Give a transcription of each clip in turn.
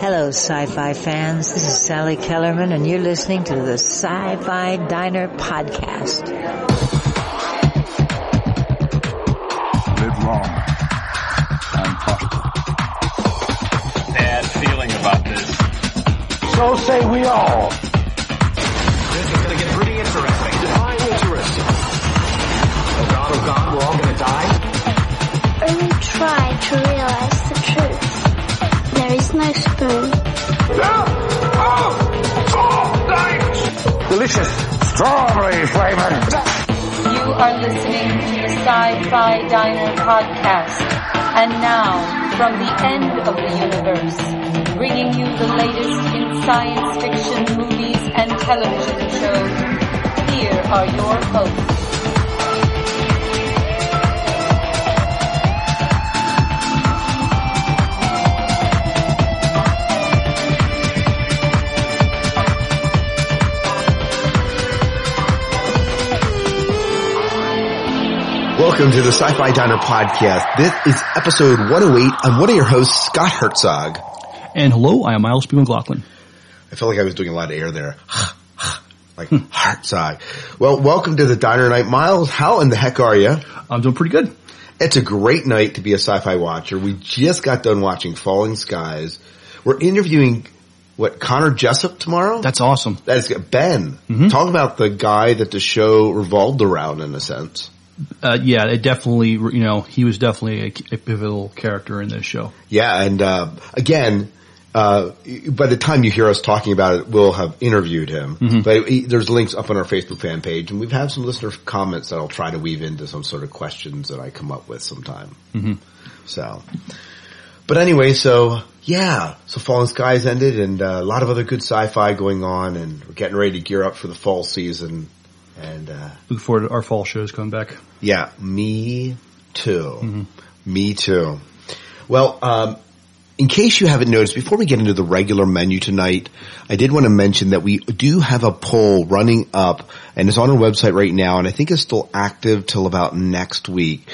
Hello, sci-fi fans. This is Sally Kellerman, and you're listening to the Sci-Fi Diner Podcast. Live long and prosper. bad feeling about this. So say we all. This is gonna get pretty interesting. Define interesting. Oh god, oh god, we're all gonna die? Only try to realize the truth. There is no spoon. Delicious strawberry flavor. You are listening to the Sci-Fi Diner podcast. And now, from the end of the universe, bringing you the latest in science fiction movies and television shows, here are your hosts. Welcome to the Sci-Fi Diner podcast. This is episode 108. I'm one of your hosts, Scott Herzog. And hello, I am Miles P. McLaughlin. I felt like I was doing a lot of air there. like Herzog. Well, welcome to the Diner Night. Miles, how in the heck are you? I'm doing pretty good. It's a great night to be a sci-fi watcher. We just got done watching Falling Skies. We're interviewing what Connor Jessup tomorrow. That's awesome. that is Ben. Mm-hmm. Talk about the guy that the show revolved around in a sense. Uh, yeah, it definitely, you know, he was definitely a, a pivotal character in this show. Yeah, and uh, again, uh, by the time you hear us talking about it, we'll have interviewed him. But he, there's links up on our Facebook fan page, and we've had some listener comments that I'll try to weave into some sort of questions that I come up with sometime. So, but anyway, so yeah, so Fallen Skies ended, and uh, a lot of other good sci-fi going on, and we're getting ready to gear up for the fall season. And uh, Looking forward to our fall shows coming back. yeah, me too. Me too. Well, um, in case you haven't noticed, before we get into the regular menu tonight, I did want to mention that we do have a poll running up and it's on our website right now and I think it's still active till about next week.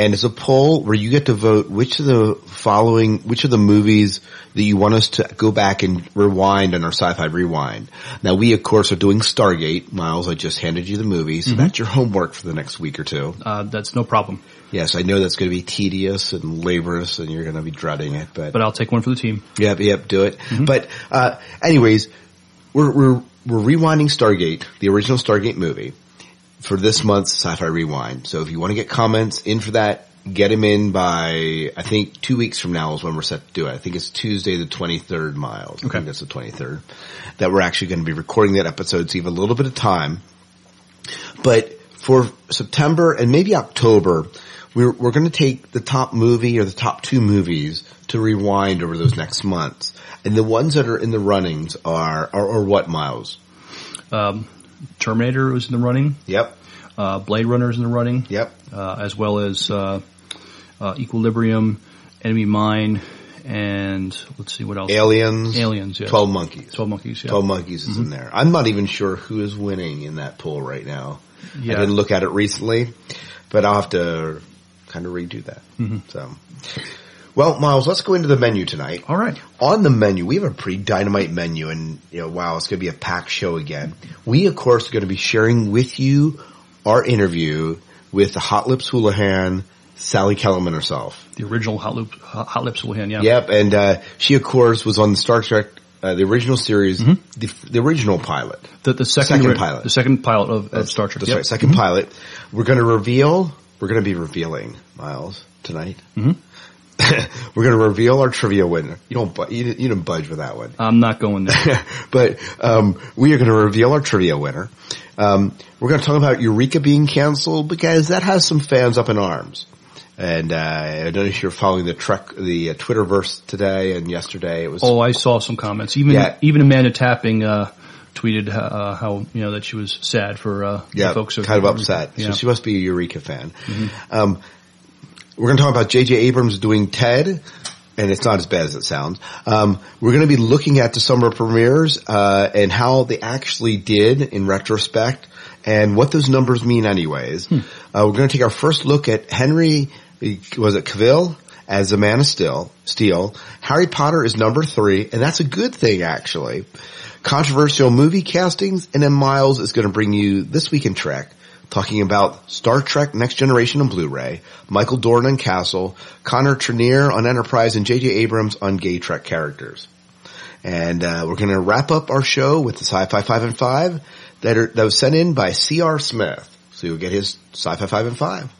And it's a poll where you get to vote which of the following, which of the movies that you want us to go back and rewind on our sci-fi rewind. Now we of course are doing Stargate. Miles, I just handed you the movie, so that's your homework for the next week or two. Uh, that's no problem. Yes, I know that's going to be tedious and laborious and you're going to be dreading it, but, But I'll take one for the team. yep, yep, do it. But, uh, anyways, we're, we're, we're rewinding Stargate, the original Stargate movie for this month's Sci-Fi Rewind. So if you want to get comments in for that, get them in by, I think two weeks from now is when we're set to do it. I think it's Tuesday the 23rd, Miles. I Okay. think that's the 23rd that we're actually going to be recording that episode. So you have a little bit of time. But for September and maybe October, we're, we're going to take the top movie or the top two movies to rewind over those next months. And the ones that are in the runnings are, are, are what, Miles? Um, Terminator was in the running. Yep. Uh, Blade Runner is in the running. Yep. Uh, as well as, uh, uh, Equilibrium, Enemy Mine, and let's see what else. Aliens. Aliens, yes. 12 Monkeys. 12 Monkeys, yeah. 12 Monkeys is in there. I'm not even sure who is winning in that poll right now. Yeah. I didn't look at it recently, but I'll have to kind of redo that. Mm-hmm. So, well, Miles, let's go into the menu tonight. All right. On the menu, we have a pretty dynamite menu and, you know, wow, it's going to be a packed show again. We, of course, are going to be sharing with you our interview with the Hot Lips Houlihan, Sally Kellerman herself. The original Hot, Loop, Hot Lips Houlihan, yeah. Yep, and uh, she, of course, was on the Star Trek, uh, the original series, the, the original pilot. The, the second, Second pilot. The second pilot of, of Star Trek. That's Yep. right, 2nd pilot. We're going to reveal, we're going to be revealing, Miles, tonight. we're going to reveal our trivia winner. You don't, bu- you, didn't- you didn't budge with that one. I'm not going there. but um, we are going to reveal our trivia winner. Um, we're going to talk about Eureka being canceled because that has some fans up in arms. And uh, I don't know if you're following the Trek, the uh, Twitterverse today and yesterday. It was Oh, I saw some comments. Even Yeah. even Amanda Tapping uh, tweeted uh, how you know that she was sad for uh, the yeah, folks. kind of upset. Yeah. So she must be a Eureka fan. Um, we're going to talk about J.J. Abrams doing Ted, and it's not as bad as it sounds. Um, we're going to be looking at the summer premieres uh, and how they actually did in retrospect, and what those numbers mean, anyways. Uh, we're going to take our first look at Henry. Was it Cavill as the Man of Steel. Steel. Harry Potter is number three, and that's a good thing actually. Controversial movie castings, and then Miles is going to bring you this week in Trek, talking about Star Trek Next Generation on Blu-ray, Michael Dorn on Castle, Connor Trinneer on Enterprise, and J.J. Abrams on gay Trek characters. And uh, we're going to wrap up our show with the Sci-Fi Five and Five that, are, that was sent in by C.R. Smith. So you'll get his Sci-Fi Five and Five,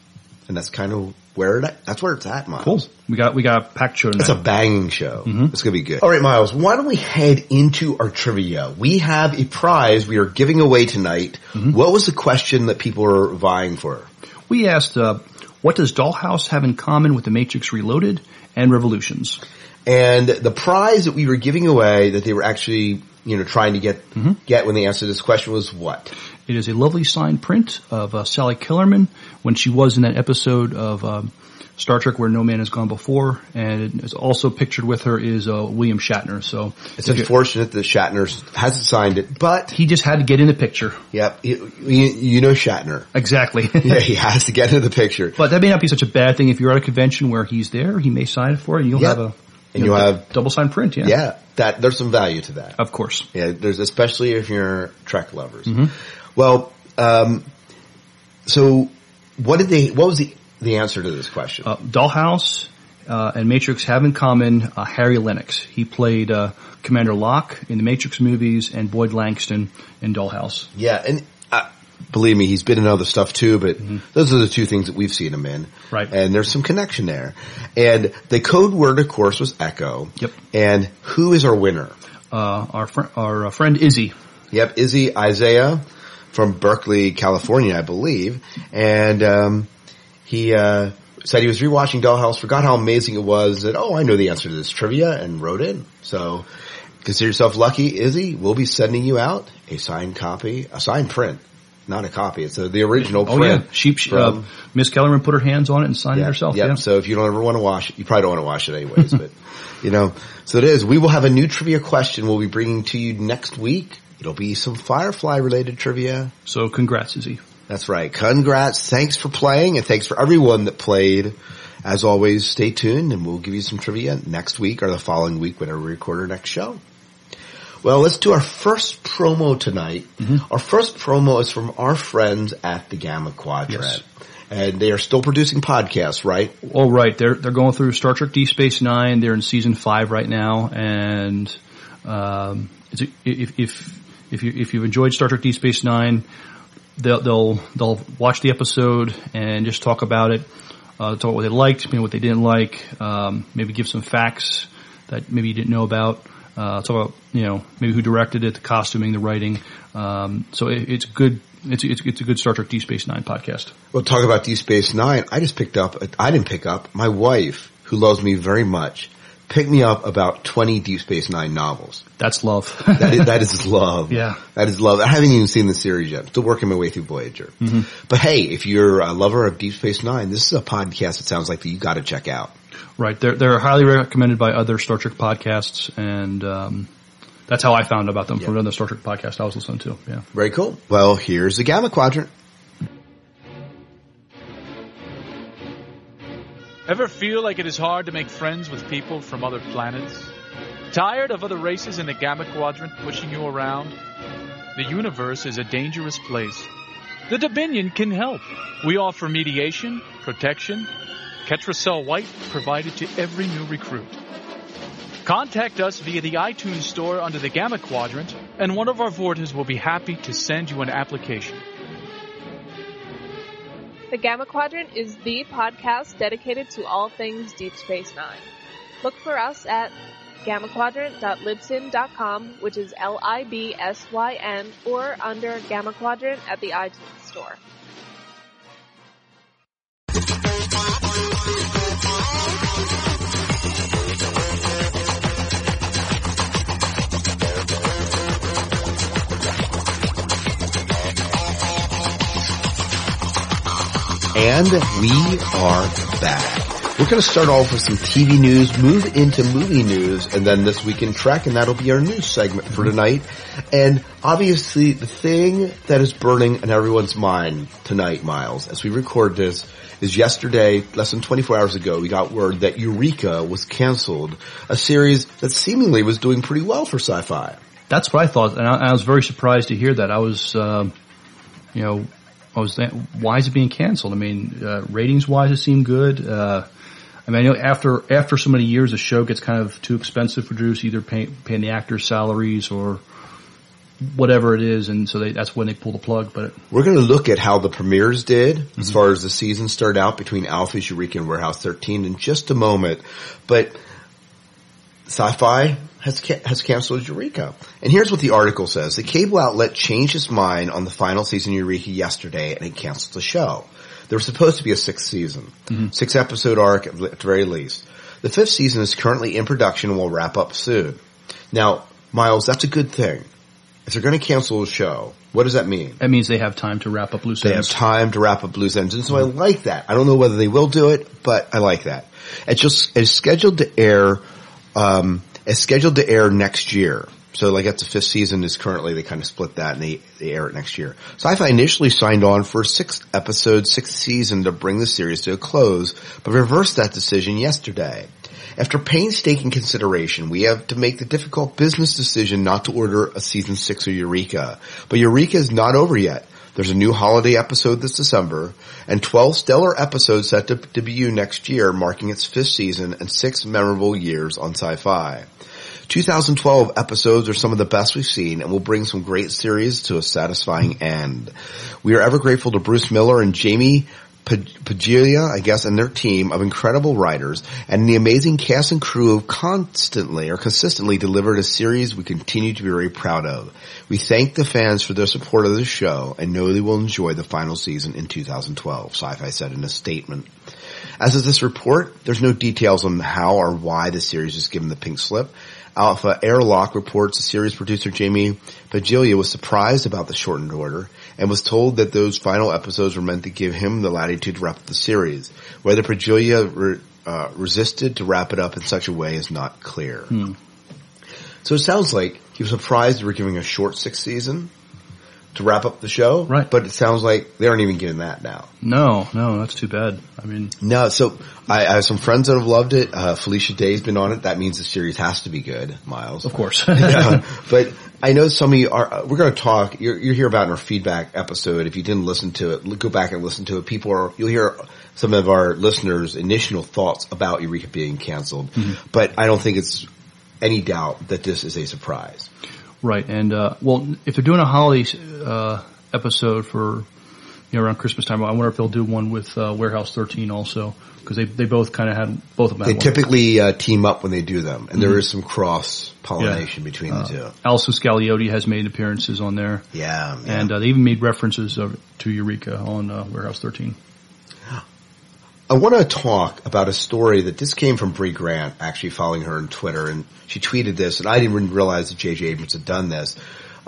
and that's kind of where it, that's where it's at, Miles. Cool. We got we got a packed show tonight. It's a banging show. Mm-hmm. It's gonna be good. All right, Miles. Why don't we head into our trivia? We have a prize we are giving away tonight. Mm-hmm. What was the question that people are vying for? we asked, uh, what does Dollhouse have in common with The Matrix Reloaded and Revolutions? And the prize that we were giving away that they were actually, you know, trying to get Mm-hmm. get when they answered this question was what? It is a lovely signed print of uh, Sally Kellerman when she was in that episode of um, Star Trek where no man has gone before, and it's also pictured with her is uh, William Shatner. So It's unfortunate that Shatner hasn't signed it, but he just had to get in the picture. yep, you, you you know Shatner. Exactly. Yeah, he has to get into the picture. But that may not be such a bad thing if you're at a convention where he's there. He may sign it for you. and You'll Yep. have a And you know, have- double signed print. Yeah. Yeah, that there's some value to that. Of course. Yeah, there's especially if you're Trek lovers. Mm-hmm. Well, um, so what did they? What was the the answer to this question? Uh, Dollhouse uh, and Matrix have in common uh, Harry Lennix. He played uh, Commander Locke in the Matrix movies and Boyd Langton in Dollhouse. yeah, and uh, believe me, he's been in other stuff too. But those are the two things that we've seen him in. Mm-hmm. Right. and there's some connection there. And the code word, of course, was Echo. Yep. And who is our winner? Uh, our fr- our friend Izzy. Yep, Izzy Isaiah from Berkeley, California, I believe. And um, he uh, said he was rewatching Dollhouse, forgot how amazing it was, that, oh, I know the answer to this trivia, and wrote in. So consider yourself lucky, Izzy. We'll be sending you out a signed copy, a signed print. Not a copy. It's a, the original Oh yeah, she, she, uh, from- Miss Kellerman put her hands on it and signed it herself. Yep. Yeah. So if you don't ever want to wash it, you probably don't want to wash it anyways, but you know, so it is. We will have a new trivia question we'll be bringing to you next week. It'll be some Firefly related trivia. So congrats, Izzy. That's right. Congrats. Thanks for playing and thanks for everyone that played. As always, stay tuned and we'll give you some trivia next week or the following week whenever we record our next show. Well, let's do our first promo tonight. Our first promo is from our friends at the Gamma Quadrant. Yes. And they are still producing podcasts, right? All right, they're they're going through Star Trek Deep Space Nine. They're in season five right now, and um, if if if you if you've enjoyed Star Trek Deep Space Nine, they'll they'll they'll watch the episode and just talk about it, uh, talk what they liked, maybe what they didn't like, um, maybe give some facts that maybe you didn't know about. Uh, talk about you know maybe who directed it, the costuming, the writing. Um, so it, it's good. It's, it's it's a good Star Trek Deep Space Nine podcast. We'll talk about Deep Space Nine. I just picked up, I didn't pick up, my wife, who loves me very much, picked me up about 20 Deep Space Nine novels. That's love. That is, that is love. Yeah. That is love. I haven't even seen the series yet. I'm still working my way through Voyager. But hey, if you're a lover of Deep Space Nine, this is a podcast that sounds like that you gotta check out. Right. They're they're highly recommended by other Star Trek podcasts, and um, that's how I found about them from another Star Trek podcast I was listening to. Yeah. Very cool. Well, here's the Gamma Quadrant. Ever feel like it is hard to make friends with people from other planets? Tired of other races in the Gamma Quadrant pushing you around? The universe is a dangerous place. The Dominion can help. We offer mediation, protection, Ketracel White provided to every new recruit. Contact us via the iTunes store under the Gamma Quadrant, and one of our Vortas will be happy to send you an application. The Gamma Quadrant is the podcast dedicated to all things Deep Space Nine. Look for us at gammaquadrant.libsyn.com, which is L-I-B-S-Y-N, or under Gamma Quadrant at the iTunes store. And we are back. We're going to start off with some TV news, move into movie news, and then this week in Trek, and that'll be our news segment for tonight. And obviously, the thing that is burning in everyone's mind tonight, Miles, as we record this, is yesterday, less than 24 hours ago, we got word that Eureka was canceled, a series that seemingly was doing pretty well for sci-fi. That's what I thought, and I, I was very surprised to hear that. I was, uh, you know, I was th- why is it being canceled? I mean, uh, ratings wise, it seemed good. Uh, I mean, I know after after so many years, the show gets kind of too expensive to produce, either pay, paying the actors salaries or whatever it is, and so they, that's when they pull the plug. But We're going to look at how the premieres did as far as the season started out between Alpha, Eureka, and Warehouse 13 in just a moment. But Sci-Fi has ca- has canceled Eureka. And here's what the article says. The cable outlet changed its mind on the final season of Eureka yesterday and it canceled the show. There was supposed to be a sixth season. Six episode arc at the very least. The fifth season is currently in production and will wrap up soon. Now, Miles, that's a good thing. If they're going to cancel a show, what does that mean? that means they have time to wrap up loose They have time to wrap up loose ends, and so I like that. I don't know whether they will do it, but I like that. It's just it's scheduled to air. Um, it's scheduled to air next year. So like that's the fifth season is currently they kind of split that and they, they air it next year. Sci-Fi initially signed on for a sixth episode, sixth season to bring the series to a close, but reversed that decision yesterday. After painstaking consideration, we have to make the difficult business decision not to order a season six of Eureka. But Eureka is not over yet. There's a new holiday episode this December, and 12 stellar episodes set to debut next year, marking its fifth season and six memorable years on sci-fi. 2012 episodes are some of the best we've seen and will bring some great series to a satisfying end. We are ever grateful to Bruce Miller and Jamie Pagilia, I guess, and their team of incredible writers and the amazing cast and crew who constantly or consistently delivered a series we continue to be very proud of. We thank the fans for their support of the show and know they will enjoy the final season in 2012, Sci-Fi said in a statement. As of this report, there's no details on how or why the series was given the pink slip. Alpha Airlock reports the series producer Jamie Pagilia was surprised about the shortened order and was told that those final episodes were meant to give him the latitude to wrap up the series. Whether Pagilia re, uh, resisted to wrap it up in such a way is not clear. So it sounds like he was surprised they were giving a short sixth season to wrap up the show. Right. But it sounds like they aren't even getting that now. No, no, that's too bad. I mean, No, so I, I have some friends that have loved it. Uh, Felicia Day's been on it. That means the series has to be good, Miles. Of course. yeah, but I know some of you are, we're going to talk, you're, you're here about in our feedback episode. If you didn't listen to it, go back and listen to it. People are, you'll hear some of our listeners' initial thoughts about Eureka being canceled. But I don't think it's any doubt that this is a surprise. Right, and uh, well, if they're doing a holiday uh, episode for you know around Christmas time, I wonder if they'll do one with uh, Warehouse 13 also because they they both kind of had both of them. They typically uh, team up when they do them, and there Mhm. is some cross pollination Yeah. between Uh, the two. Allison Scagliotti has made appearances on there. Yeah, and uh, they even made references of, to Eureka on uh, Warehouse 13. I want to talk about a story that just came from Brea Grant, actually following her on Twitter, and she tweeted this, and I didn't even realize that J.J. Abrams had done this.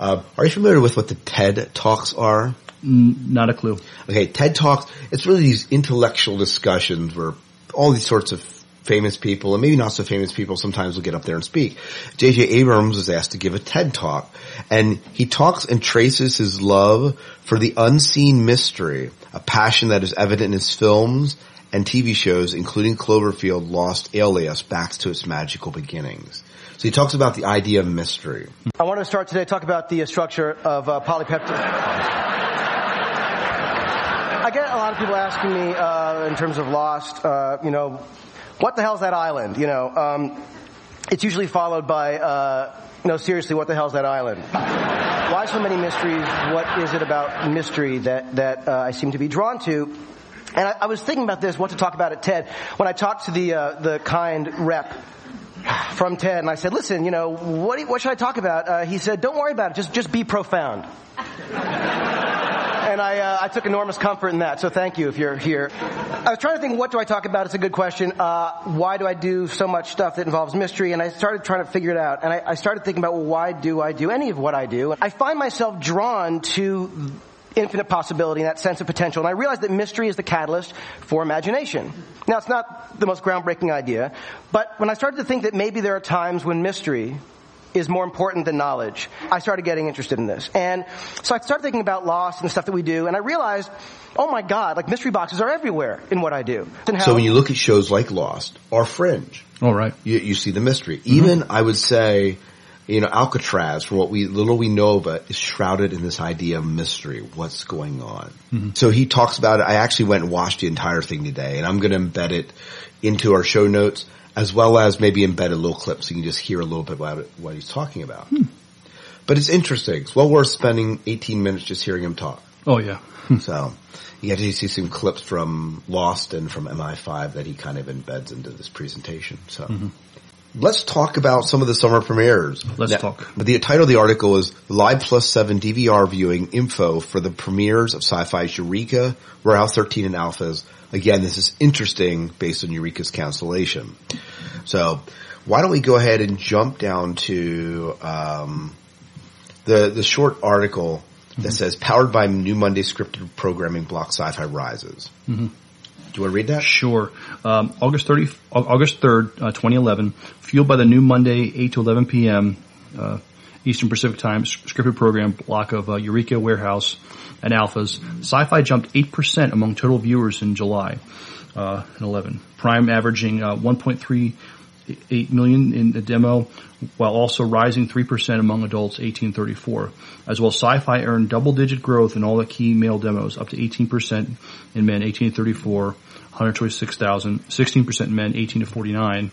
Uh, are you familiar with what the TED Talks are? Mm, not a clue. Okay, TED Talks, it's really these intellectual discussions where all these sorts of famous people, and maybe not so famous people, sometimes will get up there and speak. J.J. Abrams was asked to give a TED Talk, and he talks and traces his love for the unseen mystery, a passion that is evident in his films and TV shows, including Cloverfield Lost Alias, back to its magical beginnings. So he talks about the idea of mystery. I want to start today talk about the structure of uh, polypeptide. I get a lot of people asking me uh, in terms of Lost, uh, you know, what the hell's that island? You know, um, it's usually followed by, uh, know, seriously, what the hell's that island? Why so many mysteries? What is it about mystery that that uh, I seem to be drawn to? And I, I was thinking about this, what to talk about at TED. When I talked to the uh, the kind rep from TED, and I said, "Listen, you know, what what should I talk about?" Uh, he said, "Don't worry about it. Just just be profound." and I uh, I took enormous comfort in that. So thank you if you're here. I was trying to think, what do I talk about? It's a good question. Uh, why do I do so much stuff that involves mystery? And I started trying to figure it out. And I, I started thinking about, well, why do I do any of what I do? And I find myself drawn to infinite possibility and that sense of potential. And I realized that mystery is the catalyst for imagination. Now, it's not the most groundbreaking idea, but when I started to think that maybe there are times when mystery is more important than knowledge, I started getting interested in this. And so I started thinking about Lost and the stuff that we do, and I realized, oh my god, like mystery boxes are everywhere in what I do. And how- So when you look at shows like Lost or Fringe, All right. you, you see the mystery. Even mm-hmm. I would say, you know, Alcatraz, from what we little we know of it, is shrouded in this idea of mystery. What's going on? Mm-hmm. So he talks about it. I actually went and watched the entire thing today, and I'm going to embed it into our show notes as well as maybe embed a little clip so you can just hear a little bit about it, what he's talking about. Hmm. But it's interesting. It's well worth spending 18 minutes just hearing him talk. Oh yeah. Hmm. So you get to see some clips from Lost and from MI5 that he kind of embeds into this presentation. So mm-hmm. Let's talk about some of the summer premieres. Let's Now- talk. But the title of the article is Live Plus 7 DVR viewing info for the premieres of Sci-Fi's Eureka, Warehouse 13 and Alphas. Again, this is interesting based on Eureka's cancellation. So why don't we go ahead and jump down to, um, the, the short article that says powered by new Monday scripted programming block sci-fi rises. Mhm. Do you want to read that? Sure. Um, August 30, August 3rd, uh, 2011, fueled by the new Monday, 8 to 11 p.m. Uh, Eastern Pacific Time scripted program block of uh, Eureka Warehouse and Alphas, sci-fi jumped 8% among total viewers in July uh, 11, Prime averaging uh, 1.3 8 million in the demo, while also rising 3% among adults 18 34. As well, sci-fi earned double-digit growth in all the key male demos, up to 18% in men 18-34, 126,000, 16% in men 18 to 49,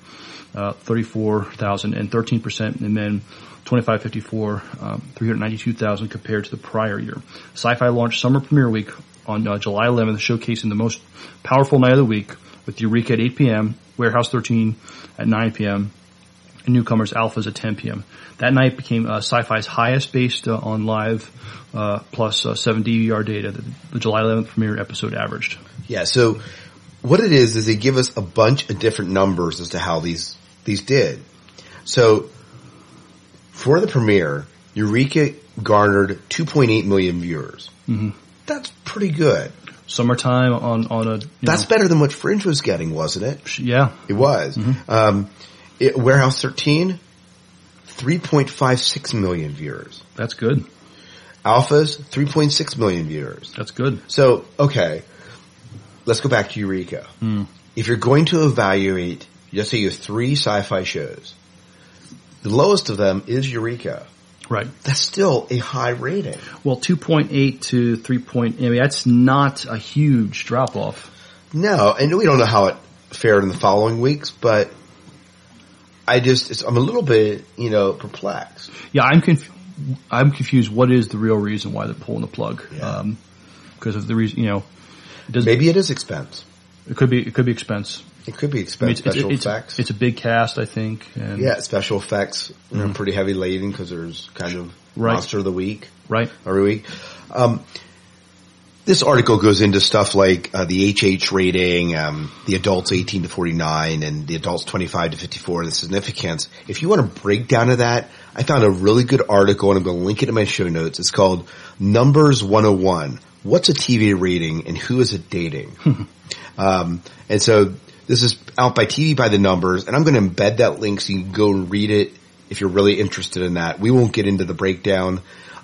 uh, 34,000, and 13% in men 2554, um, 392,000 compared to the prior year. Sci-fi launched summer premiere week on uh, July 11th, showcasing the most powerful night of the week with Eureka at 8 p.m., Warehouse 13, at 9 p.m., and newcomers Alphas at 10 p.m. That night became uh, Sci-Fi's highest based uh, on live uh, plus uh, 7 DVR data that the July 11th premiere episode averaged. Yeah. So what it is is they give us a bunch of different numbers as to how these these did. So for the premiere, Eureka garnered 2.8 million viewers. Mhm. That's pretty good. Summertime on on a That's know, better than what Fringe was getting, wasn't it? yeah It was. Um, it, Warehouse 13, 3.56 million viewers. that's good. Alphas, 3.6 million viewers. That's good. So, okay, let's go back to Eureka. Hmm. If you're going to evaluate, just say you have three sci-fi shows, the lowest of them is Eureka. Right. That's still a high rating. Well, 2.8 to 3. Point, I mean, that's not a huge drop off. No, and we don't know how it fared in the following weeks, but I just, it's, I'm a little bit, you know, perplexed. Yeah, I'm conf- I'm confused. What is the real reason why they're pulling the plug? Um, because of the reason, you know, it Maybe it is expense. it could be it could be expense. It could be I mean, it's, special it's, effects. it's a big cast, I think. And yeah, special effects, know, Mhm. pretty heavy laden because there's kind of Right. monster of the week. Right. every week. Um, this article goes into stuff like uh, the HH rating, um, the adults 18 to 49, and the adults 25 to 54, the significance. If you want a breakdown of that, I found a really good article, and I'm going to link it in my show notes. It's called Numbers 101. What's a TV rating, and who is it dating? um, and so this is out by TV by the numbers, and I'm going to embed that link so you can go read it if you're really interested in that. We won't get into the breakdown.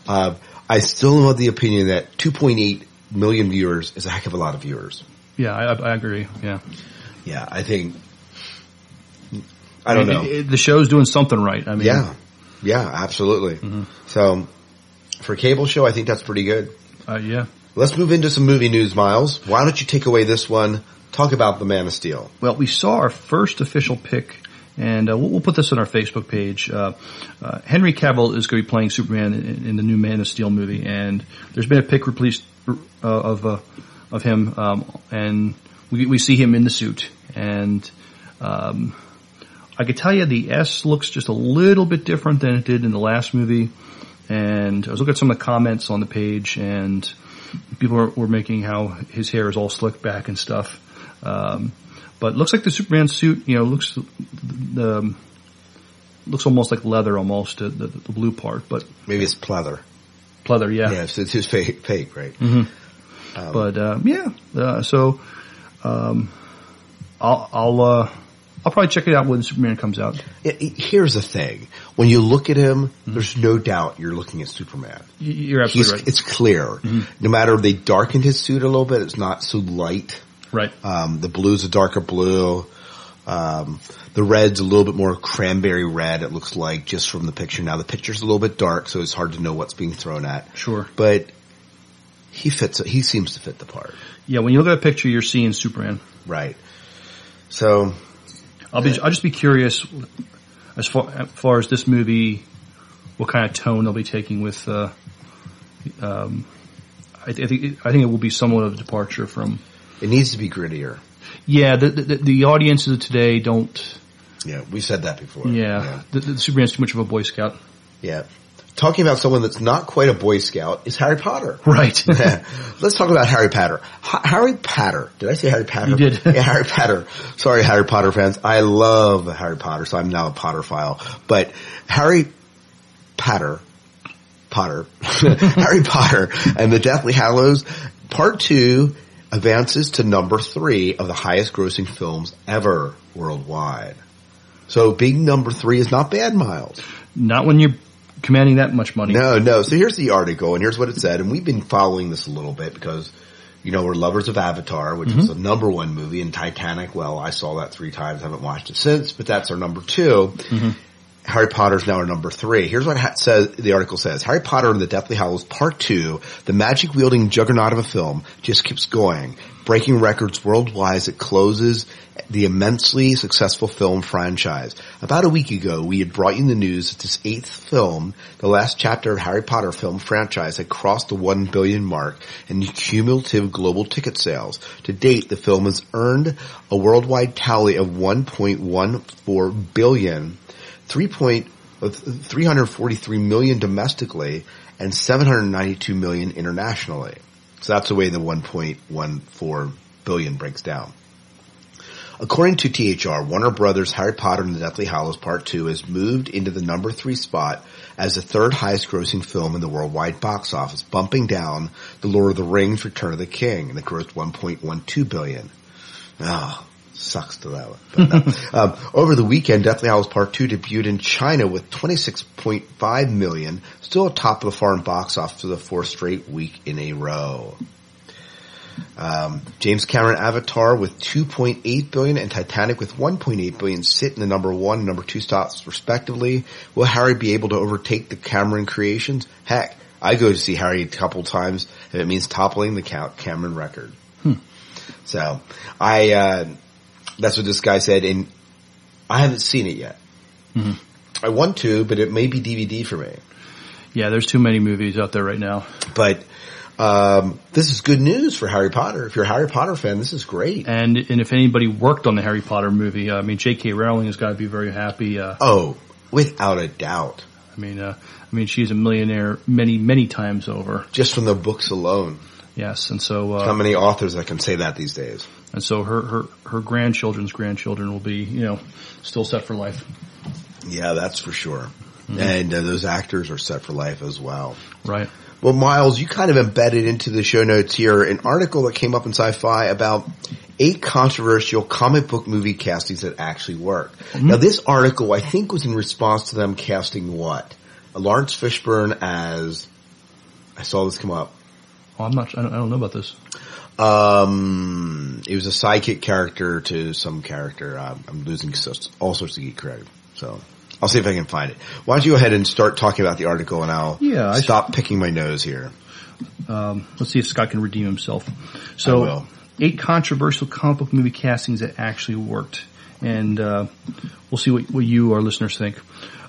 Uh, I still am of the opinion that 2.8 million viewers is a heck of a lot of viewers. Yeah, I, I agree. Yeah. Yeah, I think. I don't mean, know. it- it- the show's doing something right. I mean, yeah, yeah, absolutely. So for a cable show, I think that's pretty good. uh, yeah. Let's move into some movie news, Miles. Why don't you take away this one? Talk about the Man of Steel. Well, we saw our first official pick, and uh, we'll, put this on our Facebook page. Uh, uh, Henry Cavill is going to be playing Superman in, in the new Man of Steel movie, and there's been a pic released uh, of uh, of him, um, and we, we see him in the suit, and um, I could tell you the S looks just a little bit different than it did in the last movie. And I was looking at some of the comments on the page, and people were, were making how his hair is all slicked back and stuff. Um, but looks like the Superman suit, you know, looks the, um, looks almost like leather, almost the, the, the blue part. But Maybe it's pleather. pleather. Yeah, Yeah, it's, it's his fake, fake right? hmm Um, but uh, yeah, uh, so um, I'll I'll uh, I'll probably check it out when Superman comes out. Yeah, Here's the thing: when you look at him, there's no doubt you're looking at Superman. You're absolutely He's- right. It's clear. No matter if they darkened his suit a little bit, it's not so light. Right. Um, the blue's a darker blue. Um, the red's a little bit more cranberry red. It looks like just from the picture. Now the picture's a little bit dark, so it's hard to know what's being thrown at. Sure. But he fits. He seems to fit the part. Yeah, when you look at a picture, you're seeing Superman. Right. So I'll be I'll just be curious as far as far as this movie, what kind of tone they'll be taking with. Uh, um, I, th- I think I think it will be somewhat of a departure from. It needs to be grittier. Yeah, the the, the audiences of today don't. Yeah, we said that before. Yeah, The, the Superman's too much of a Boy Scout. Yeah. Talking about someone that's not quite a Boy Scout is Harry Potter. Right. Let's talk about Harry Potter. H- Harry Potter. Did I say Harry Potter? You did. yeah, Harry Potter. Sorry, Harry Potter fans. I love Harry Potter, so I'm now a Potter file. But Harry Potter, Potter, Harry Potter and the Deathly Hallows, part two advances to number three of the highest grossing films ever worldwide. So being number three is not bad, Miles. Not when you're commanding that much money. No, no. So here's the article, and here's what it said. And we've been following this a little bit because, you know, we're lovers of Avatar, which is mm-hmm. the number one movie, and Titanic. Well, I saw that three times. haven't watched it since, but that's our number 2 mm-hmm. Harry Potter's now our number three. Here's what ha- says the article says: Harry Potter and the Deathly Hallows Part Two, the magic wielding juggernaut of a film, just keeps going, breaking records worldwide as it closes the immensely successful film franchise. About a week ago, we had brought you the news that this eighth film, the last chapter of Harry Potter film franchise, had crossed the one billion mark in cumulative global ticket sales. To date, the film has earned a worldwide tally of 1.14 billion 3 point, uh, 343 million domestically and 792 million internationally. So that's the way the 1.14 billion breaks down. According to THR, Warner Brothers' Harry Potter and the Deathly Hallows Part 2 has moved into the number three spot as the third highest grossing film in the worldwide box office, bumping down The Lord of the Rings Return of the King, it grossed 1.12 billion. Ah, sucks to that one. No. um, over the weekend, Deathly Hallows Part 2 debuted in China with 26.5 million, still atop of the foreign box office for the fourth straight week in a row. Um, James Cameron Avatar with 2.8 billion and Titanic with 1.8 billion sit in the number one and number two spots respectively. Will Harry be able to overtake the Cameron creations? Heck, I go to see Harry a couple times if it means toppling the Cameron record. So I, uh, that's what this guy said and I haven't seen it yet. I want to, but it may be DVD for me. Yeah, there's too many movies out there right now. But um, this is good news for Harry Potter. If you're a Harry Potter fan, this is great. And and if anybody worked on the Harry Potter movie, uh, I mean, J.K. Rowling has got to be very happy. Uh, Oh, without a doubt. I mean, uh, I mean, she's a millionaire many many times over. Just from the books alone. Yes, and so uh, How many authors that can say that these days? And so her her her grandchildren's grandchildren will be you know still set for life. Yeah, that's for sure. Mhm. And uh, those actors are set for life as well. Right. Well, Miles, you kind of embedded into the show notes here an article that came up in Sci-Fi about eight controversial comic book movie castings that actually work. Now, this article, I think, was in response to them casting what? Laurence Fishburne as, I saw this come up. Oh, I'm not. I don't, I don't know about this. Um, it was a sidekick character to some character. Um, I'm losing all sorts of geek credit. So I'll see if I can find it. Why don't you go ahead and start talking about the article and I'll Yeah, I- stop picking my nose here. Um, let's see if Scott can redeem himself. So, eight controversial comic book movie castings that actually worked, and uh, we'll see what, what you, our listeners, think.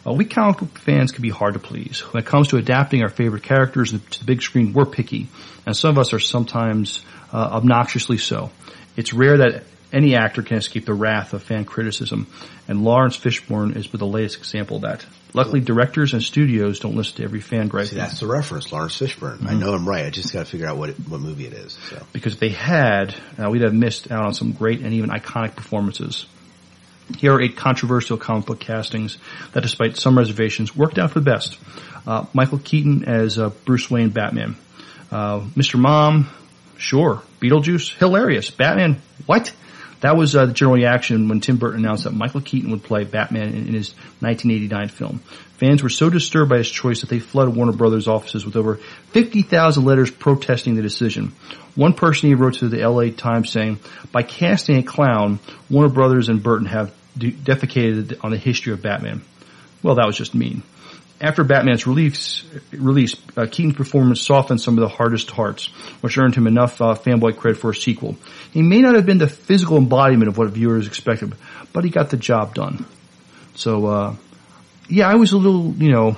Uh, we comic book fans can be hard to please. When it comes to adapting our favorite characters to the big screen, we're picky, and some of us are sometimes uh, obnoxiously so. It's rare that any actor can escape the wrath of fan criticism, and Laurence Fishburne is but the latest example of that. Luckily, directors and studios don't listen to every fan gripe. See, that's the reference, Laurence Fishburne. I Mhm. know I'm right. I just got to figure out what what movie it is. So because if they had, uh, we'd have missed out on some great and even iconic performances. Here are eight controversial comic book castings that, despite some reservations, worked out for the best. Uh, Michael Keaton as uh, Bruce Wayne Batman. Uh, Mr. Mom, sure. Beetlejuice, hilarious. Batman, what? That was uh, the general reaction when Tim Burton announced that Michael Keaton would play Batman in, in his 1989 film. Fans were so disturbed by his choice that they flooded Warner Brothers offices with over 50,000 letters protesting the decision. One person even wrote to the LA Times saying, by casting a clown, Warner Brothers and Burton have de- defecated on the history of Batman. Well, that was just mean. After Batman's release, release uh, Keaton's performance softened some of the hardest hearts, which earned him enough uh, fanboy credit for a sequel. He may not have been the physical embodiment of what viewers expected, but he got the job done. So, uh, yeah, I was a little, you know,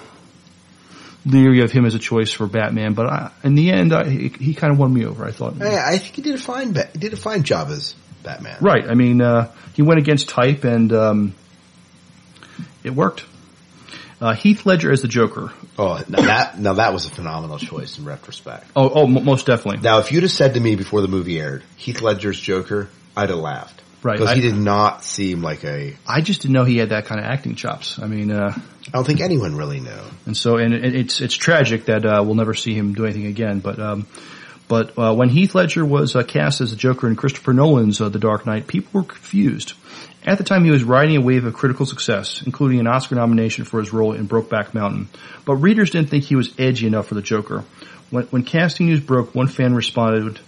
leery of him as a choice for Batman, but I, in the end, I, he, he kind of won me over. I thought, I, I think he did a fine, he did a fine job as Batman. right? I mean, uh, he went against type, and um, it worked. Uh, Heath Ledger as the Joker. Oh, now that now that was a phenomenal choice in retrospect. Oh, oh, m- most definitely. Now, if you'd have said to me before the movie aired, Heath Ledger's Joker, I'd have laughed. Right, Because I- he did not seem like a. I just didn't know he had that kind of acting chops. I mean, uh, I don't think anyone really knew. and so and it, it's it's tragic that uh, we'll never see him do anything again. But um, but uh, when Heath Ledger was uh, cast as the Joker in Christopher Nolan's uh, The Dark Knight, people were confused. At the time, he was riding a wave of critical success, including an Oscar nomination for his role in Brokeback Mountain. But readers didn't think he was edgy enough for the Joker. When, when casting news broke, one fan responded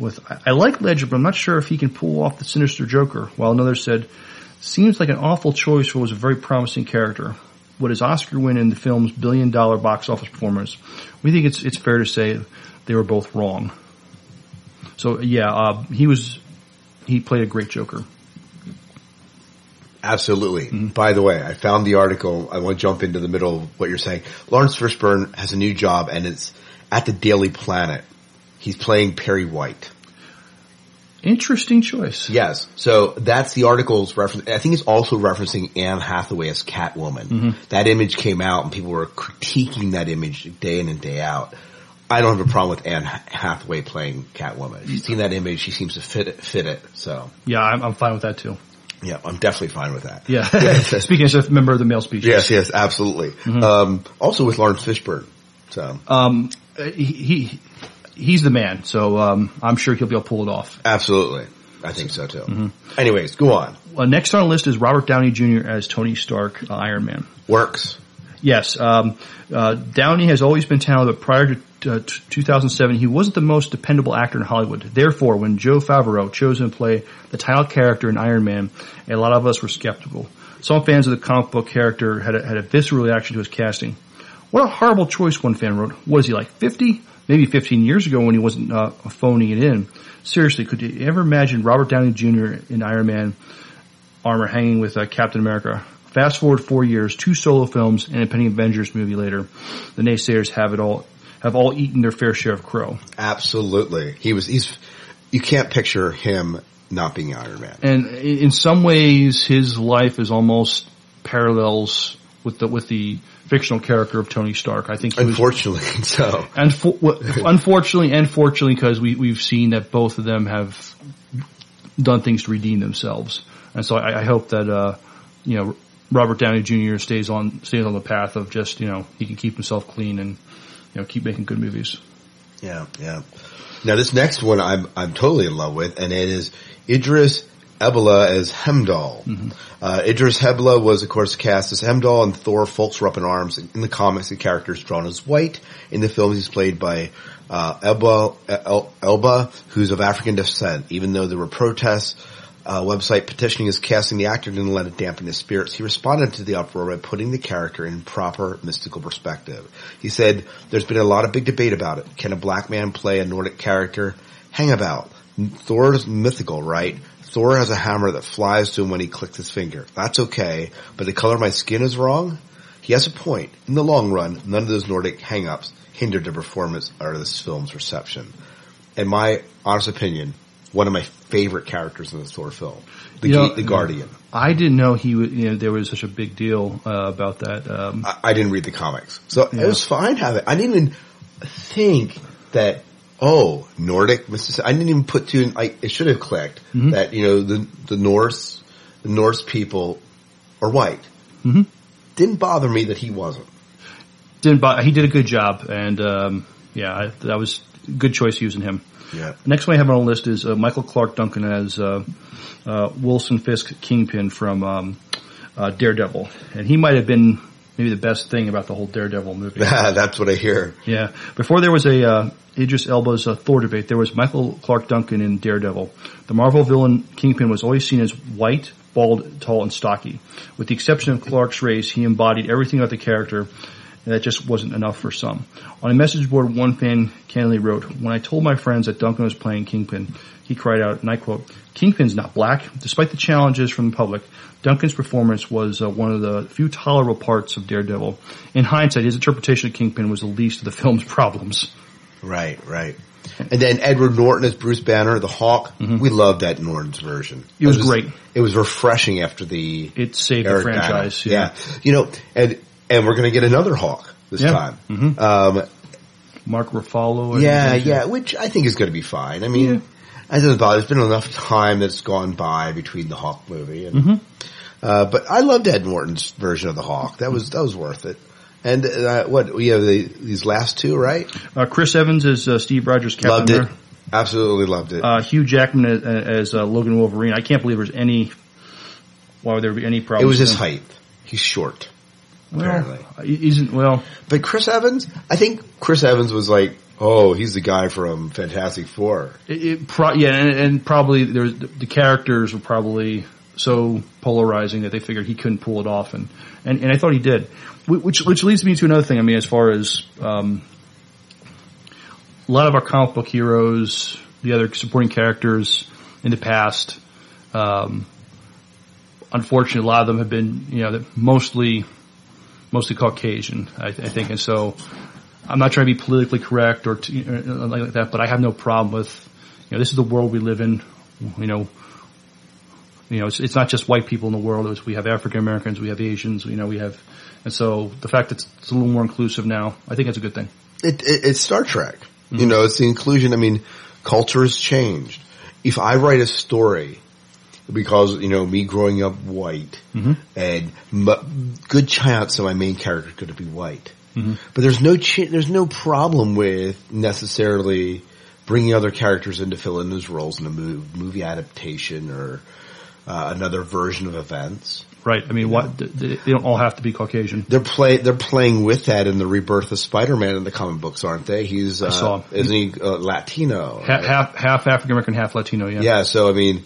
with, I, like Ledger, but I'm not sure if he can pull off the sinister Joker, while another said, seems like an awful choice for what was a very promising character. What his Oscar win in the film's billion dollar box office performance, we think it's, it's fair to say they were both wrong. So yeah, uh, he was, he played a great Joker. Absolutely. Mm-hmm. By the way, I found the article. I want to jump into the middle of what you're saying. Laurence Fishburne has a new job and it's at the Daily Planet. He's playing Perry White. Interesting choice. Yes. So that's the article's reference. I think it's also referencing Anne Hathaway as Catwoman. Mhm. That image came out and people were critiquing that image day in and day out. I don't have a problem with Anne Hathaway playing Catwoman. If you've seen that image, she seems to fit it, fit it. So Yeah, I'm, I'm fine with that too. Yeah, I'm definitely fine with that. Yeah. Speaking as a member of the male species. Yes, yes, absolutely. Um, also with Laurence Fishburne. So Um, he, he he's the man, so um, I'm sure he'll be able to pull it off. absolutely. I think so too. Mhm. Anyways, go on. Uh, next on the list is Robert Downey Jr. as Tony Stark, uh, Iron Man. Works. Yes, um, uh, Downey has always been talented, but prior to uh, 2007, he wasn't the most dependable actor in Hollywood. Therefore, when Joe Favreau chose him to play the title character in Iron Man, a lot of us were skeptical. Some fans of the comic book character had a, had a visceral reaction to his casting. What a horrible choice, one fan wrote. What is he, like 50? Maybe 15 years ago when he wasn't uh, phoning it in. Seriously, could you ever imagine Robert Downey Jr. in Iron Man armor hanging with uh, Captain America? Fast forward four years, two solo films, and a pending Avengers movie later. The naysayers have it all, have all eaten their fair share of crow. Absolutely. He was, he's, you can't picture him not being Iron Man. And in some ways, his life is almost parallels with the with the fictional character of Tony Stark. I think he was, Unfortunately, so. and for, unfortunately and fortunately, because we we've seen that both of them have done things to redeem themselves, and so I, I hope that uh, you know Robert Downey Jr. stays on stays on the path of just you know he can keep himself clean and you know keep making good movies. Yeah, yeah. Now this next one I'm I'm totally in love with, and it is Idris Elba as Heimdall. Uh, Idris Elba was, of course, cast as Heimdall, and Thor folks were up in arms. In the comics, the character is drawn as white. In the films, he's played by uh, Elba, El, Elba, who's of African descent. Even though there were protests, uh, website petitioning his casting, the actor didn't let it dampen his spirits. He responded to the uproar by putting the character in proper mystical perspective. He said, "There's been a lot of big debate about it. Can a black man play a Nordic character? Hang about. Thor's mythical, right? Thor has a hammer that flies to him when he clicks his finger. That's okay, but the color of my skin is wrong? He has a point. In the long run, none of those Nordic hang-ups hindered the performance or this film's reception. In my honest opinion, one of my favorite characters in the Thor film. The, You know, the Guardian. I didn't know he would. You know, there was such a big deal uh, about that. Um, I, I didn't read the comics. So Yeah. it was fine having, I didn't even think that, oh, Nordic, Mississippi, I didn't even put two, I, it should have clicked Mhm. that, you know, the, the Norse the Norse people are white. Mhm. Didn't bother me that he wasn't. Didn't buy, he did a good job, and um, yeah, I, that was a good choice using him. Yeah. Next one I have on the list is uh, Michael Clarke Duncan as uh, uh, Wilson Fisk Kingpin from um, uh, Daredevil, and he might have been maybe the best thing about the whole Daredevil movie. That's what I hear. Yeah. Before there was a uh, Idris Elba's uh, Thor debate, there was Michael Clarke Duncan in Daredevil. The Marvel villain Kingpin was always seen as white, bald, tall, and stocky. With the exception of Clarke's race, he embodied everything about the character, and that just wasn't enough for some. On a message board, one fan candidly wrote, "When I told my friends that Duncan was playing Kingpin, he cried out, and I quote, Kingpin's not black. Despite the challenges from the public, Duncan's performance was uh, one of the few tolerable parts of Daredevil. In hindsight, his interpretation of Kingpin was the least of the film's problems. Right, right. And then Edward Norton as Bruce Banner, the Hulk. We loved that Norton's version. Mm-hmm. It was great. It was refreshing after the It saved the franchise. Bana. Yeah. you know, and and we're going to get another Hulk this Yeah. time. Mhm. Um, Mark Ruffalo. Yeah, yeah, which I think is going to be fine. I mean, it doesn't bother. There's been enough time that's gone by between the Hulk movie and. Mhm. Uh, but I loved Ed Norton's version of the Hulk. That was that was worth it. And uh, what we have the, these last two, right? Uh, Chris Evans as uh, Steve Rogers, Captain loved it. Absolutely loved it. Uh, Hugh Jackman as, as uh, Logan Wolverine. I can't believe there's any. Why would there be any problem? it was his height. He's short. Well, apparently. he isn't well. But Chris Evans, I think Chris Evans was like, oh, he's the guy from Fantastic Four. It, it pro- yeah, and, and probably there's the characters were probably so polarizing that they figured he couldn't pull it off, and and, and I thought he did, which which leads me to another thing. I mean, as far as um, a lot of our comic book heroes, the other supporting characters in the past, um, unfortunately, a lot of them have been you know mostly mostly Caucasian, I, I think, and so. I'm not trying to be politically correct or to, uh, like that, but I have no problem with, you know, this is the world we live in. You know, you know, it's, it's not just white people in the world. It's, we have African Americans, we have Asians, you know, we have, and so the fact that it's a little more inclusive now, I think it's a good thing. It, it, it's Star Trek. Mm-hmm. You know, it's the inclusion. I mean, culture has changed. If I write a story, because you know me growing up white, Mhm. and m- good chance that my main character is going to be white, Mhm. but there's no ch- there's no problem with necessarily bringing other characters in to fill in those roles in a movie, movie adaptation or uh, another version of events. Right. I mean, what, they don't all have to be Caucasian. They're play they're playing with that in the rebirth of Spider-Man in the comic books, aren't they? He's uh, I saw. isn't he uh, Latino? Half, half, half African American, half Latino, yeah. Yeah, so I mean,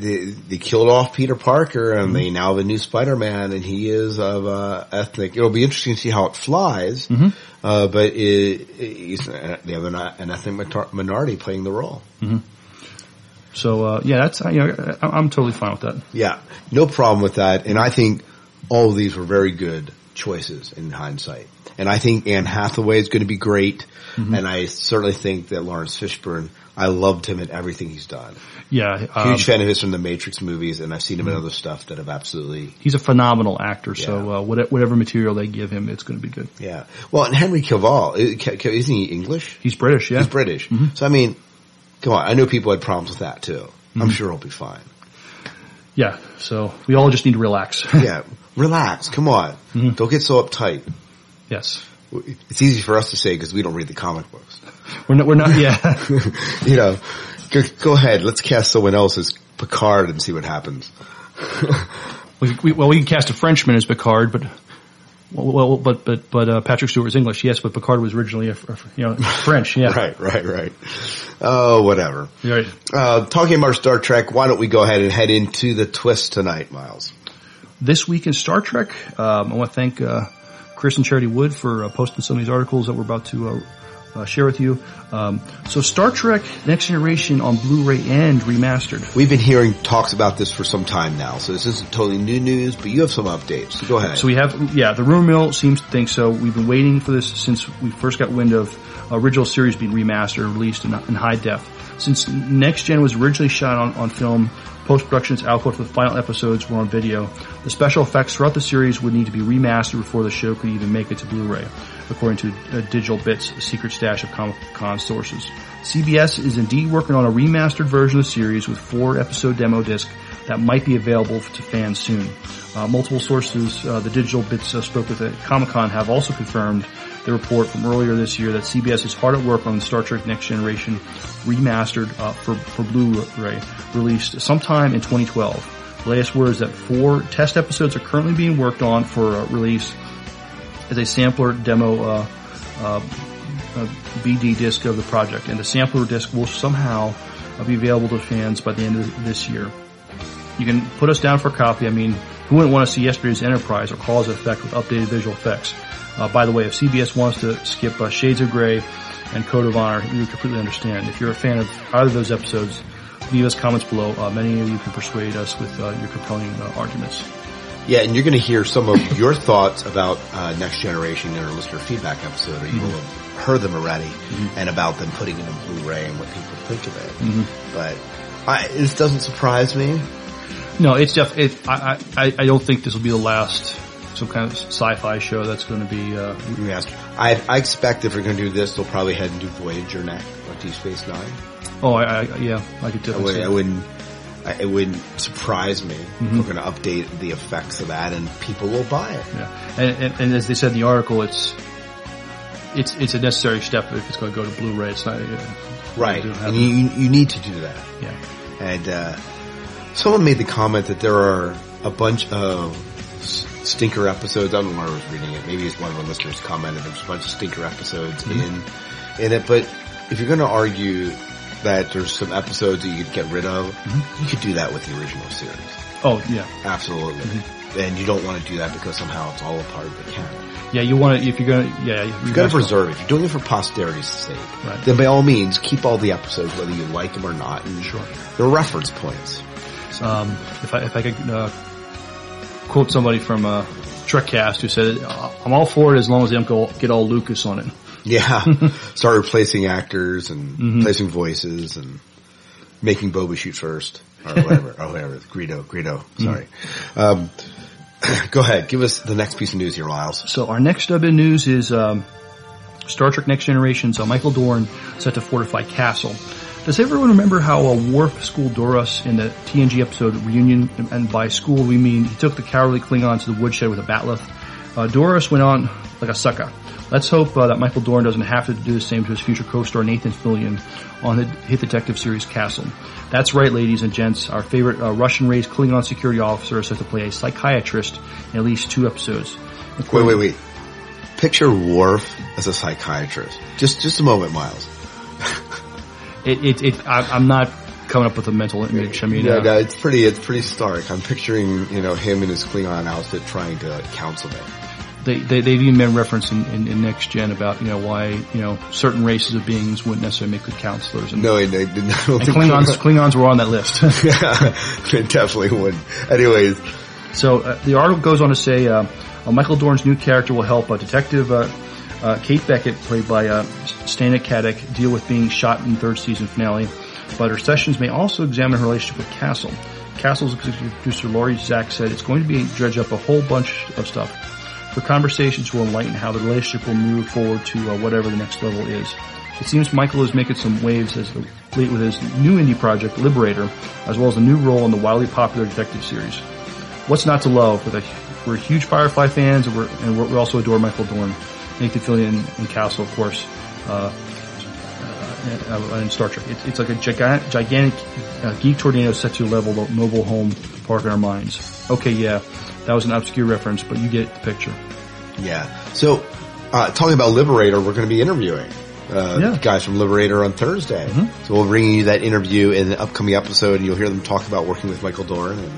they, they killed off Peter Parker, and they now have a new Spider-Man, and he is of uh, ethnic. It'll be interesting to see how it flies, Mhm. uh, but it, he's, they have an, an ethnic minority playing the role. hmm So, uh, yeah, that's, you know, I- I'm totally fine with that. Yeah, no problem with that, and I think all of these were very good choices in hindsight. And I think Anne Hathaway is going to be great, Mhm. and I certainly think that Laurence Fishburne. I loved him in everything he's done. Yeah. Huge um, fan of his from the Matrix movies, and I've seen him in Mhm. other stuff that have absolutely He's a phenomenal actor, so, uh, whatever, whatever material they give him, it's going to be good. Yeah. Well, and Henry Cavill, i- Ca- Ca- isn't he English? He's British, yeah. He's British. So I mean, come on, I know people had problems with that too. I'm Mhm. sure he'll be fine. Yeah. So we all just need to relax. yeah. Relax. Come on. Don't get so uptight. Yes. It's easy for us to say because we don't read the comic books. We're not, we're not, yeah. you know, go, go ahead. Let's cast someone else as Picard and see what happens. we, we, well, we can cast a Frenchman as Picard, but, well, but, but, but, uh, Patrick Stewart was English, yes, but Picard was originally, a, a- you know, French, yeah. right, right, right. Oh, whatever. Right. Uh, talking about Star Trek, why don't we go ahead and head into the twist tonight, Miles? This week in Star Trek, um, I want to thank, uh, Chris and Charity Wood for uh, posting some of these articles that we're about to, uh, share with you. Um, so Star Trek Next Generation on Blu-ray and remastered. We've been hearing talks about this for some time now, so this isn't totally new news, but you have some updates. So go ahead. So we have, yeah, the rumor mill seems to think so. We've been waiting for this since we first got wind of original series being remastered and released in, in high def. Since Next Gen was originally shot on, on film, post-production's output for the final episodes were on video. The special effects throughout the series would need to be remastered before the show could even make it to Blu-ray, according to uh, Digital Bits, secret stash of Comic Con sources. CBS is indeed working on a remastered version of the series with four episode demo disc that might be available to fans soon. Uh, multiple sources, uh, the digital bits uh, spoke with at Comic Con, have also confirmed the report from earlier this year that CBS is hard at work on Star Trek Next Generation remastered uh, for for Blu-ray, released sometime in 2012. The latest word is that four test episodes are currently being worked on for release as a sampler demo uh, uh, uh, BD disc of the project, and the sampler disc will somehow uh, be available to fans by the end of this year. You can put us down for a copy. I mean, who wouldn't want to see yesterday's Enterprise or Cause and Effect with updated visual effects? Uh, by the way, if CBS wants to skip uh, Shades of Grey and Code of Honor, we completely understand. If you're a fan of either of those episodes, leave us comments below. Uh, many of you can persuade us with uh, your compelling arguments. Yeah, and you're going to hear some of your thoughts about uh, Next Generation in our listener feedback episode, or you will have heard them already, and about them putting it in Blu-ray and what people think of it. Mhm. But I, this doesn't surprise me. No, it's def- it, I, I, I don't think this will be the last some kind of sci-fi show that's going to be. Uh, I, I expect if we're going to do this, they'll probably head and do Voyager next, or Deep Space Nine. oh, I, I, yeah, I could I, definitely. would, see I wouldn't. It wouldn't surprise me Mhm. if we're going to update the effects of that, and people will buy it. Yeah, and, and, and as they said in the article, it's it's it's a necessary step if it's going to go to Blu-ray. It's not uh, Right, and you you need to do that. Yeah. And uh, someone made the comment that there are a bunch of stinker episodes. I don't know where I was reading it. Maybe it's one of our listeners commented there's a bunch of stinker episodes Mhm. in in it. But if you're going to argue that there's some episodes that you could get rid of, you could do that with the original series. Oh yeah, Absolutely. And you don't want to do that because somehow it's all a part of the canon. yeah. You want to if you're going to yeah You've got to preserve it. If you're doing it for posterity's sake, Right. then by all means, keep all the episodes, whether you like them or not. And Sure. They're reference points. Um, if I if I could uh, quote somebody from uh, Trekcast who said, "I'm all for it as long as they don't go, get all Lucas on it." Yeah. Start replacing actors and Mhm. replacing voices and making Boba shoot first. Or whatever. or whatever. Greedo. Greedo. Sorry. Um, go ahead. Give us the next piece of news here, Miles. So our next bit of news is um, Star Trek Next Generation. So Michael Dorn set to fortify Castle. Does everyone remember how a Worf schooled Duras in the TNG episode Reunion? And by school we mean he took the cowardly Klingon to the woodshed with a bat'leth. Uh, Duras went on like a sucker. Let's hope uh, that Michael Dorn doesn't have to do the same to his future co-star Nathan Fillion on the hit detective series Castle. That's right, ladies and gents. Our favorite uh, Russian-raised Klingon security officer is set to play a psychiatrist in at least two episodes. Wait, wait, wait. Picture Worf as a psychiatrist. Just, just a moment, Miles. It, it, it I, I'm not coming up with a mental image. I mean, yeah, uh, no, it's pretty, it's pretty stark. I'm picturing, you know, him in his Klingon outfit trying to counsel me. They, they, they've even made reference in, in, in Next Gen about, you know, why, you know, certain races of beings wouldn't necessarily make good counselors. And, No, I did not. and Klingons, Klingons were on that list. yeah, they definitely would. Anyways, So uh, the article goes on to say uh, uh, Michael Dorn's new character will help uh, Detective uh, uh, Kate Beckett, played by uh, Stana Katic, deal with being shot in third season finale. But her sessions may also examine her relationship with Castle. Castle's executive producer Laurie Zach said it's going to be dredge up a whole bunch of stuff. Her conversations will enlighten how the relationship will move forward to uh, whatever the next level is. It seems Michael is making some waves as late with his new indie project Liberator, as well as a new role in the wildly popular detective series. What's not to love? With a, we're huge Firefly fans, and, we're, and we're, we also adore Michael Dorn, Nathan Fillion, and Castle, of course, uh, uh, uh, in Star Trek. It's, it's like a gigantic, gigantic uh, geek tornado set to a level of mobile home park in our minds. Okay, yeah, that was an obscure reference, but you get the picture. yeah. So, uh, talking about Liberator, we're going to be interviewing. Uh, Yeah. guys from Liberator on Thursday. Mhm. So we'll bring you that interview in the upcoming episode and you'll hear them talk about working with Michael Dorn and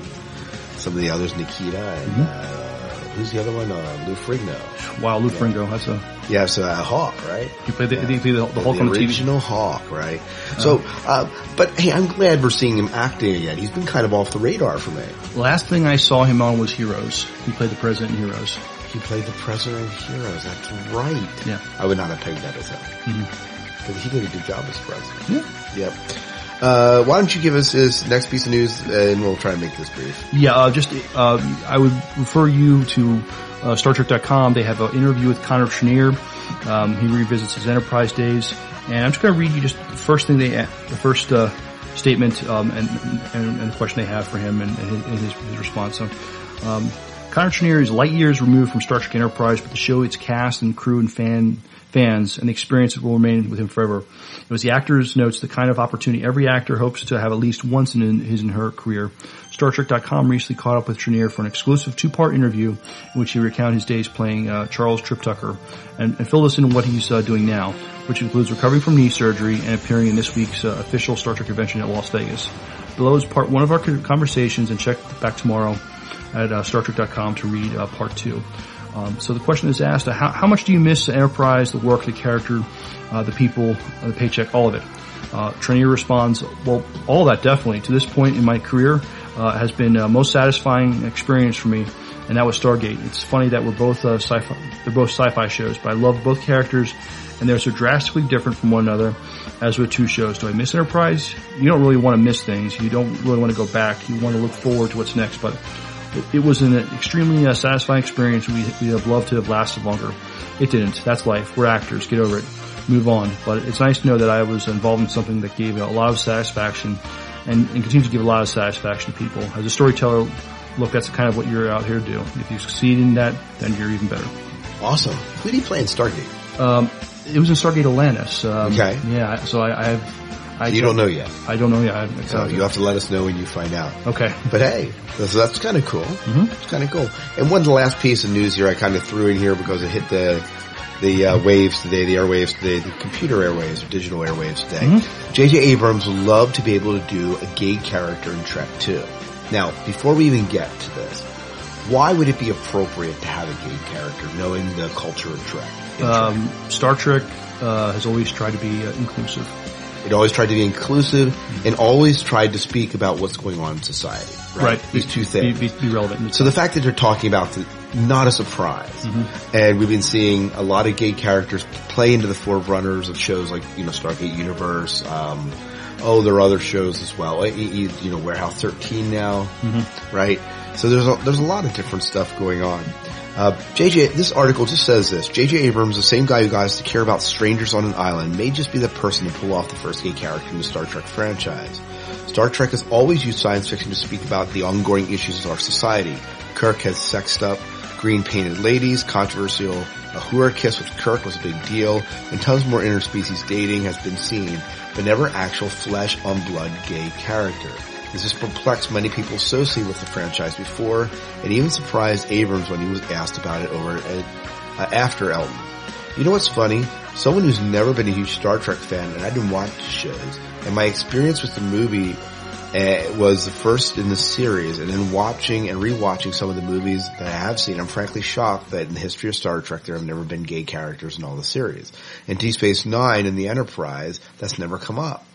some of the others, Nikita and, Mm-hmm. Who's the other one? Uh, Lou Ferrigno. Wow, Lou Ferrigno, that's a Yeah, so uh, Hulk, right? he played the, he played the, the Hulk on the TV. original Hulk, right? So, uh, but hey, I'm glad we're seeing him acting again. He's been kind of off the radar for me. Last thing I saw him on was Heroes. He played the president in Heroes. He played the President of Heroes. That's right. Yeah. I would not have pegged that as him. Mhm. But he did a good job as president. Yeah. Yep. Uh, why don't you give us his next piece of news and we'll try and make this brief. Yeah, uh, just uh, I would refer you to uh, StarTrek.com. They have an interview with Connor Trinneer. Um, he revisits his Enterprise days, and I'm just going to read you just the first thing they, the first uh, statement um, and, and, and the question they have for him and, and his, his, response. So, um, Connor Trinneer is light years removed from Star Trek Enterprise, but the show, its cast and crew and fan fans, and the experience will remain with him forever. It was the actor's notes the kind of opportunity every actor hopes to have at least once in his and her career. Star StarTrek.com recently caught up with Trinneer for an exclusive two-part interview in which he recounted his days playing uh, Charles Trip Tucker and, and filled us in on what he's uh, doing now, which includes recovering from knee surgery and appearing in this week's uh, official Star Trek convention at Las Vegas. Below is part one of our conversations, and check back tomorrow at uh, StarTrek.com to read uh, part two. Um, so the question is asked: how, how, much do you miss the Enterprise, the work, the character, uh, the people, uh, the paycheck, all of it? Uh, responds, "Well, all that definitely. To this point in my career, uh, has been uh, most satisfying experience for me, and that was Stargate. It's funny that we're both uh, sci-fi. They're both sci-fi shows, but I love both characters, and they're so drastically different from one another. As with two shows, do I miss Enterprise? You don't really want to miss things. You don't really want to go back. You want to look forward to what's next, but." It, was an extremely uh, satisfying experience. We we have loved to have lasted longer. It didn't. That's life. We're actors. Get over it. Move on. But it's nice to know that I was involved in something that gave a lot of satisfaction and, and continues to give a lot of satisfaction to people. As a storyteller, look, that's kind of what you're out here to do. If you succeed in that, then you're even better. Awesome. Who do you play in Stargate? Um, it was in Stargate Atlantis. Um, okay. Yeah. So I, I have I you don't know yet. I don't know yet. So you have to let us know when you find out. Okay. But hey, that's, that's kind of cool. Mm-hmm. It's kind of cool. And one last piece of news here I kind of threw in here because it hit the the uh, waves today, the airwaves today, the computer airwaves, digital airwaves today. J.J. Mm-hmm. Abrams would love to be able to do a gay character in Trek 2. Now, before we even get to this, why would it be appropriate to have a gay character knowing the culture of Trek? Um, Star Trek uh, has always tried to be uh, inclusive. It always tried to be inclusive and always tried to speak about what's going on in society. Right. right. These two things. Be, be, be, relevant. So the fact that they're talking about the, not a surprise. Mm-hmm. And we've been seeing a lot of gay characters play into the forerunners of shows like, you know, Stargate Universe, um, oh, there are other shows as well. You, you know, Warehouse 13 now, mm-hmm. right? So there's a, there's a lot of different stuff going on. Uh, JJ, this article just says this. JJ Abrams, the same guy who got us to care about strangers on an island, may just be the person to pull off the first gay character in the Star Trek franchise. Star Trek has always used science fiction to speak about the ongoing issues of our society. Kirk has sexed up green painted ladies, controversial a Uhura kiss with Kirk was a big deal, and tons more interspecies dating has been seen, but never actual flesh on blood gay character. This has perplexed many people associated with the franchise before, and even surprised Abrams when he was asked about it over at, uh, AfterElton. You know what's funny? Someone who's never been a huge Star Trek fan, and I didn't watch the shows, and my experience with the movie uh, was the first in the series, and then watching and rewatching some of the movies that I have seen, I'm frankly shocked that in the history of Star Trek there have never been gay characters in all the series. In Deep Space Nine and the Enterprise, that's never come up.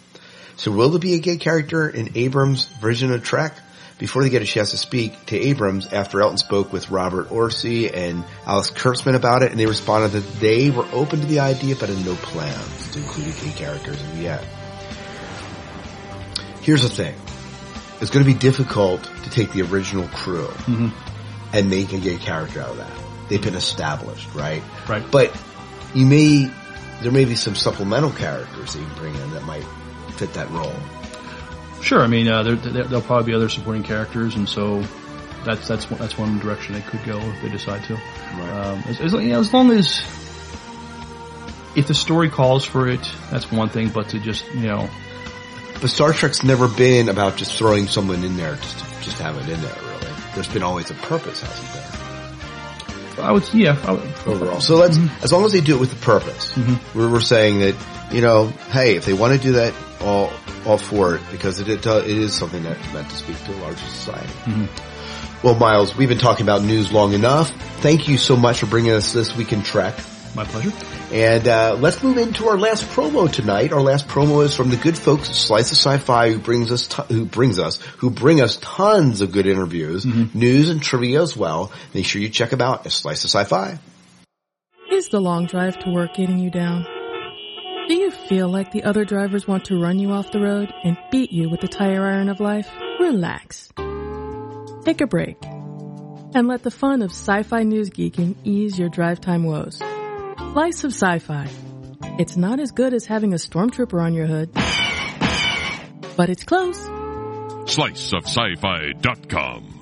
So will there be a gay character in Abrams' version of Trek? Before they get a chance to speak to Abrams, AfterElton spoke with Robert Orci and Alex Kurtzman about it, and they responded that they were open to the idea, but had no plans to include gay character as of yet. Here's the thing. It's going to be difficult to take the original crew mm-hmm. and make a gay character out of that. They've been established, right? Right. But you may, there may be some supplemental characters that you can bring in that might fit that role. Sure. I mean, uh, there, there'll probably be other supporting characters, and so that's that's that's one direction they could go if they decide to. Right. Um, as, as, you know, as long as if the story calls for it, that's one thing. But to just you know, but Star Trek's never been about just throwing someone in there just to just have it in there. Really, there's been always a purpose, hasn't there? I would, yeah, I would, overall. So let's, mm-hmm. as long as they do it with a purpose, mm-hmm. we're, we're saying that you know, hey, if they want to do that, all all for it because it it, uh, it is something that's meant to speak to a larger society. Mm-hmm. Well, Miles, we've been talking about news long enough. Thank you so much for bringing us this week in Trek. My pleasure. And uh, let's move into our last promo tonight. Our last promo is from the good folks at Slice of Sci-Fi, who brings us t- who brings us who bring us tons of good interviews, mm-hmm. news, and trivia as well. Make sure you check them out at Slice of Sci-Fi. Is the long drive to work getting you down? Do you feel like the other drivers want to run you off the road and beat you with the tire iron of life? Relax. Take a break. And let the fun of sci-fi news geeking ease your drive time woes. Slice of Sci-Fi. It's not as good as having a stormtrooper on your hood, But it's close. Sliceofsci-fi.com.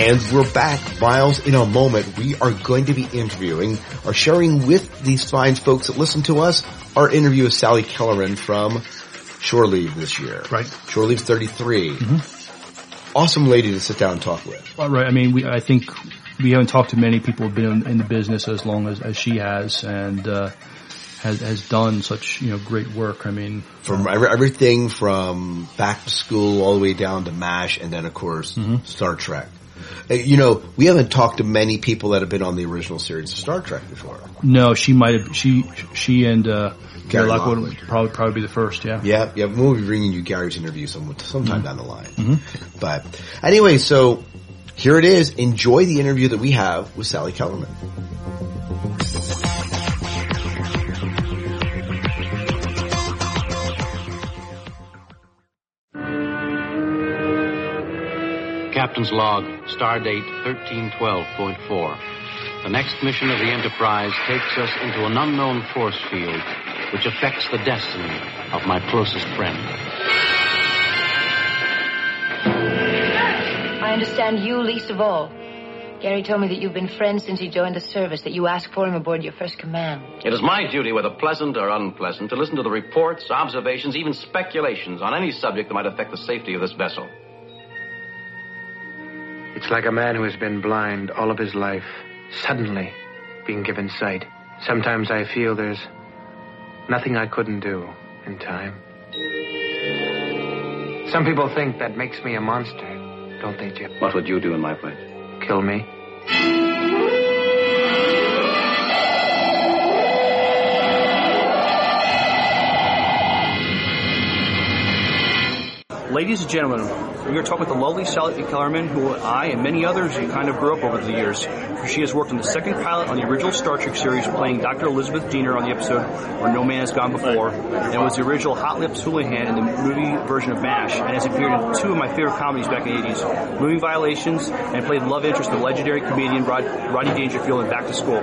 And we're back, Miles. In a moment, we are going to be interviewing or sharing with these fine folks that listen to us our interview with Sally Kellerman from Shore Leave this year. Right. Shore Leave 33. Awesome lady to sit down and talk with. Well, right. I mean, we, I think we haven't talked to many people who've been in, the business as long as, as she has, and uh, has has done such you know great work. I mean, From every, everything from back to school all the way down to MASH and then of course Star Trek. Uh, You know, we haven't talked to many people that have been on the original series of Star Trek before. no, she might have she she and uh, Gary Lockwood Lockwood. would probably probably be the first. Yeah. Yeah, yeah. We'll be bringing you Gary's interview some, sometime Mhm. down the line. Mhm. But anyway, so here it is. Enjoy the interview that we have with Sally Kellerman. Captain's log, stardate 1312.4. The next mission of the Enterprise takes us into an unknown force field which affects the destiny of my closest friend. I understand you least of all. Gary told me that you've been friends since he joined the service, that you asked for him aboard your first command. It is my duty, whether pleasant or unpleasant, to listen to the reports, observations, even speculations on any subject that might affect the safety of this vessel. It's like a man who has been blind all of his life, suddenly being given sight. Sometimes I feel there's nothing I couldn't do in time. Some people think that makes me a monster, don't they, Jim? What would you do in my place? Kill me? Ladies and gentlemen, we are talking with the lovely Sally Kellerman, who I and many others kind of grew up over the years. She has worked on the second pilot on the original Star Trek series, playing Dr. Elizabeth Dehner on the episode Where No Man Has Gone Before, and was the original Hot Lips Houlihan in the movie version of MASH, and has appeared in two of my favorite comedies back in the 80s, Moving Violations, and played love interest of the legendary comedian Rod, Rodney Dangerfield in Back to School.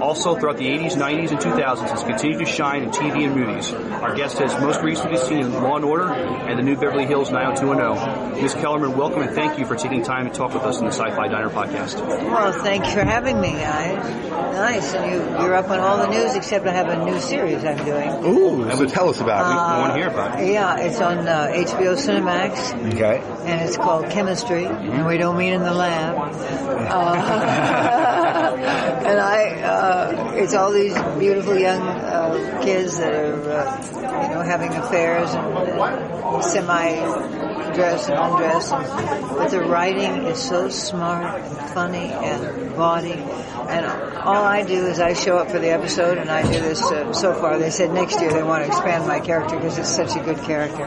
Also, throughout the 80s, 90s, and 2000s, has continued to shine in TV and movies. Our guest has most recently seen Law & Order and the New Beverly Hills 90210. Ms. Kellerman, welcome and thank you for taking time to talk with us in the Sci-Fi Diner podcast. Well, thank you for having me, guys. Nice, and you, you're up on all the news except I have a new series I'm doing. Ooh, so tell us about it. Uh, We want to hear about it. Yeah, it's on uh, HBO Cinemax, Okay. and it's called Chemistry, and we don't mean in the lab. Uh, and I, uh, it's all these beautiful young uh, kids that are, uh, you know, having affairs and uh, semi-dress and undress, and, but the writing is so smart and funny and body. And all I do is I show up for the episode, and I do this. Uh, so far, they said next year they want to expand my character because it's such a good character.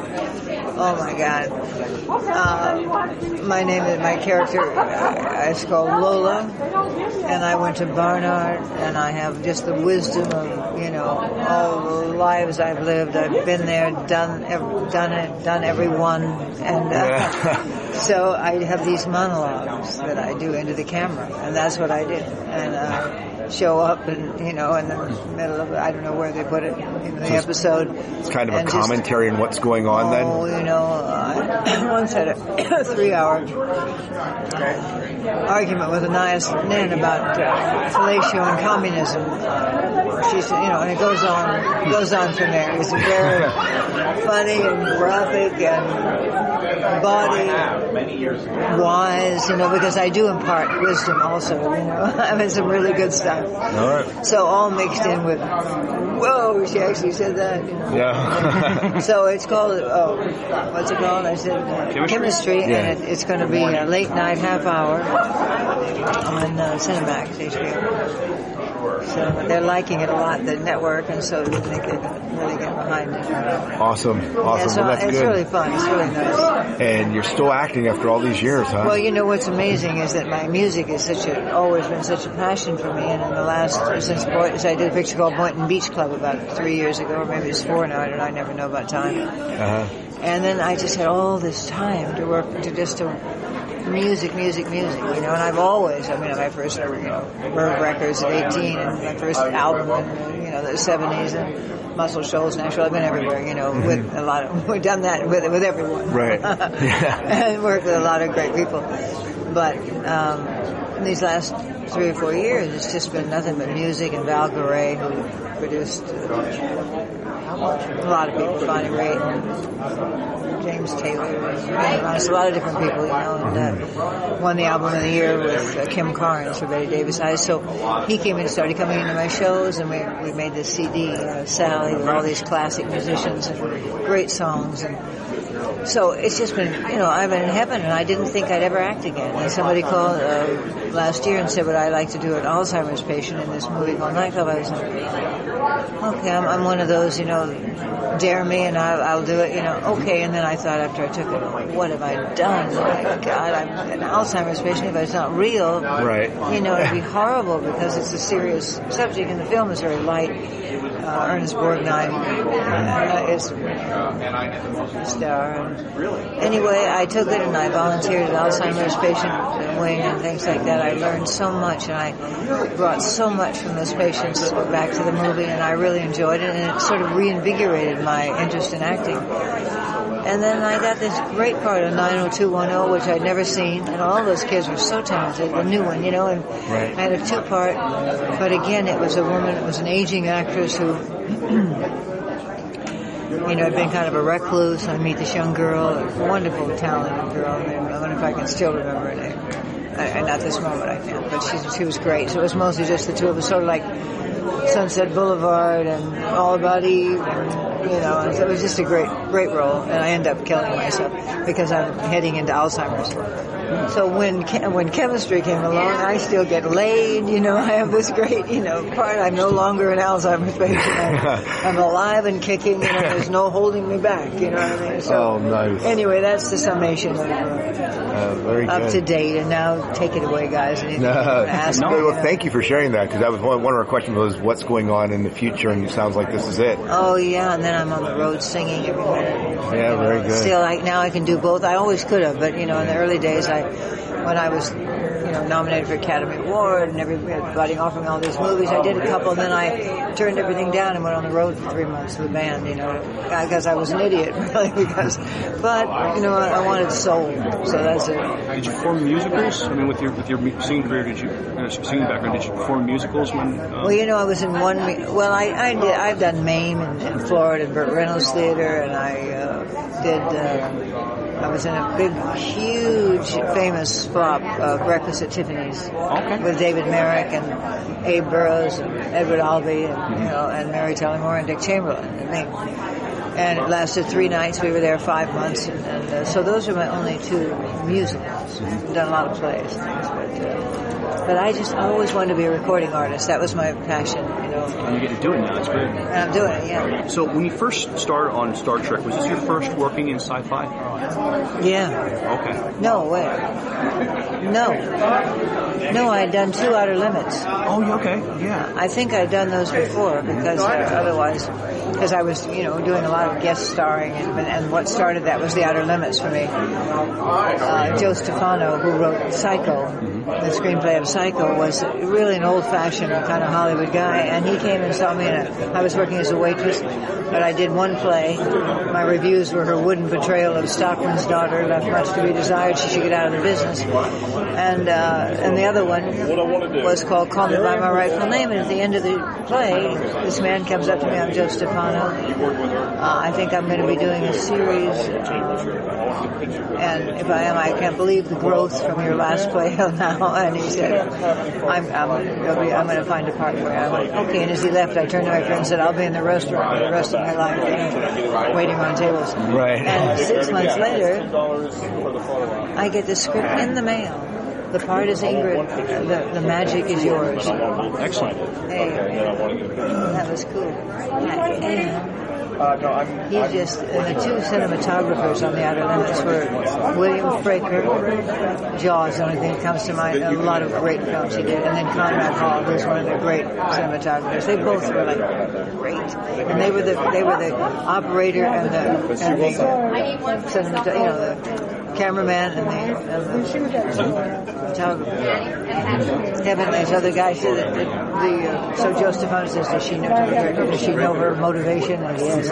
Oh my God! Uh, my name is my character. Uh, is called Lola, and I went to Barnard, and I have just the wisdom of you know all the lives I've lived. I've been there, done, done it, done every one, and uh, so I have these monologues that I do into the camera, and that's what I do, and. Uh, show up and you know in the middle of I don't know where they put it in the So episode It's kind of a just- commentary on what's going on then. Oh, you know, I once had a three-hour argument with Anais Nin about uh, fellatio and communism. She said, you know, and it goes on, goes on from there. It's very funny and graphic and body wise, you know, because I do impart wisdom also, you know. I mean, some really good stuff. All right. So all mixed in with, whoa, she actually said that, you know. Yeah. So it's called, oh, what's it called? I said uh, Chemistry? chemistry, Yeah. and it, it's going to be a late night half hour on uh, Cinemax HBO. So they're liking it a lot, the network, and so they think they can really get behind it. Awesome, awesome. Yeah, well, so that's it's good. really fun. It's really nice. and you're still acting after all these years, huh? Well, you know what's amazing is that my music is such a always been such a passion for me, and in the last since Boynton, I did a picture called Boynton Beach Club about three years ago, or maybe it's four now. I don't know. I never know about time. uh-huh. And then I just had all this time to work to just to music, music, music, you know. And I've always, I mean, my first, you know, Verve Records at 18, and my first album in, you know, the 70s, and Muscle Shoals, Nashville. I've been everywhere, you know, with a lot of, we've done that with with everyone, Right. Yeah. and worked with a lot of great people. But um, in these last three or four years, it's just been nothing but music and Val Garay, who produced a lot of people, Bonnie Raitt, James Taylor, a lot of different people, you know, and uh, won the album of the year with uh, Kim Carnes for Bette Davis Eyes. So he came and started coming into my shows, and we we made this CD, uh, Sally, with all these classic musicians and great songs and. So it's just been, you know, I'm in heaven, and I didn't think I'd ever act again. And somebody called uh, last year and said, "Would I like to do an Alzheimer's patient in this movie called Nightclub?" I was like, "Okay, I'm, I'm one of those, you know, dare me, and I'll, I'll do it, you know." Okay, and then I thought after I took it, "What have I done? Oh my God, I'm an Alzheimer's patient, but it's not real." Right. You know, it'd be horrible because it's a serious subject, and the film is very light. Uh, Ernest Borgnine uh, is the star. And anyway, I took it and I volunteered at Alzheimer's patient wing and things like that. I learned so much and I brought so much from those patients back to the movie and I really enjoyed it and it sort of reinvigorated my interest in acting. And then I got this great part of 90210, which I'd never seen, and all those kids were so talented, the new one, you know, and Right. I had a two-part, but again, it was a woman, it was an aging actress who, you know, had been kind of a recluse. I meet this young girl, a wonderful, talented girl, and I wonder if I can still remember her name. I, and at this moment I can't, but she, she was great. So it was mostly just the two of us, sort of like Sunset Boulevard and All About Eve, and, you know, and so it was just a great, great role. And I end up killing myself because I'm heading into Alzheimer's. So when when chemistry came along, I still get laid. You know, I have this great, you know, part. I'm no longer an Alzheimer's patient. I'm, I'm alive and kicking. You know, there's no holding me back. You know what I mean? So Oh, nice. anyway, that's the summation of uh, Uh, very up to date. And now take it away, guys. Anything No, you want to ask no, well, thank you for sharing that because that was one, one of our questions was what's going on in the future, and it sounds like this is it. Oh yeah, and then I'm on the road singing every minute. Yeah, very good. Still, I, now I can do both. I always could have, but you know, in the early days, I when I was you know nominated for Academy Award and everybody offered me all these movies, I did a couple, and then I turned everything down and went on the road for three months with a band. You know, because I was an idiot, really. Because, but you know, I, I wanted soul, so that's it. Did you perform musicals? I mean, with your with your singing career, did you uh, singing background? Did you perform musicals when? Uh, Well, you know, I was in one. Well, I, I did. I've done Mame in, in Florida, and Burt Reynolds Theater, and I uh, did. Uh, I was in a big, huge, famous flop, uh, Breakfast at Tiffany's, with David Merrick and Abe Burrows and Edward Albee, and you know, and Mary Tyler Moore and Dick Chamberlain. And, they, and it lasted three nights. We were there five months, and, and uh, so those are my only two musicals. I've done a lot of plays, but. Uh, but I just always wanted to be a recording artist. That was my passion, you know. and you get to do it now. It's great. And I'm doing it, yeah. So when you first started on Star Trek, was this your first working in sci-fi? Yeah. Okay. No, way. No. No, I had done two Outer Limits. Oh, okay. Yeah. I think I'd done those before because uh, otherwise, because I was, you know, doing a lot of guest starring, and, and what started that was the Outer Limits for me. Uh, Joe Stefano, who wrote Psycho, the screenplay of Psycho, was really an old-fashioned kind of Hollywood guy, and he came and saw me. And I was working as a waitress, but I did one play. My reviews were her wooden portrayal of Stockman's daughter left much to be desired. She should get out of the business. And uh, and the other one was called Call Me by My Rightful Name. And at the end of the play, this man comes up to me. I'm Joe Stefano. Uh, I think I'm going to be doing a series. And if I am, I can't believe the growth from your last play now. And he said, I'm, I'm, I'm going to find a part for you. I went, okay. And as he left, I turned to my friend and said, I'll be in the restaurant for the rest of my life, waiting on tables. Right. And six months later, I get the script in the mail The part is Ingrid. The, the magic is yours. Excellent. Hey, that was cool. Uh, and he just, uh, the two cinematographers on the Outer Limits were William Fraker, Jaws, the only thing that comes to mind, a lot of great films he did, and then Conrad Hall, who's one of the great cinematographers. They both were like great, and they were the they were the operator and the and the cinemat, you know, the cameraman and the, and the photographer. Kevin, this other guy said that the, the uh, so Joe Stefano says, does she know does she know her motivation? And yes,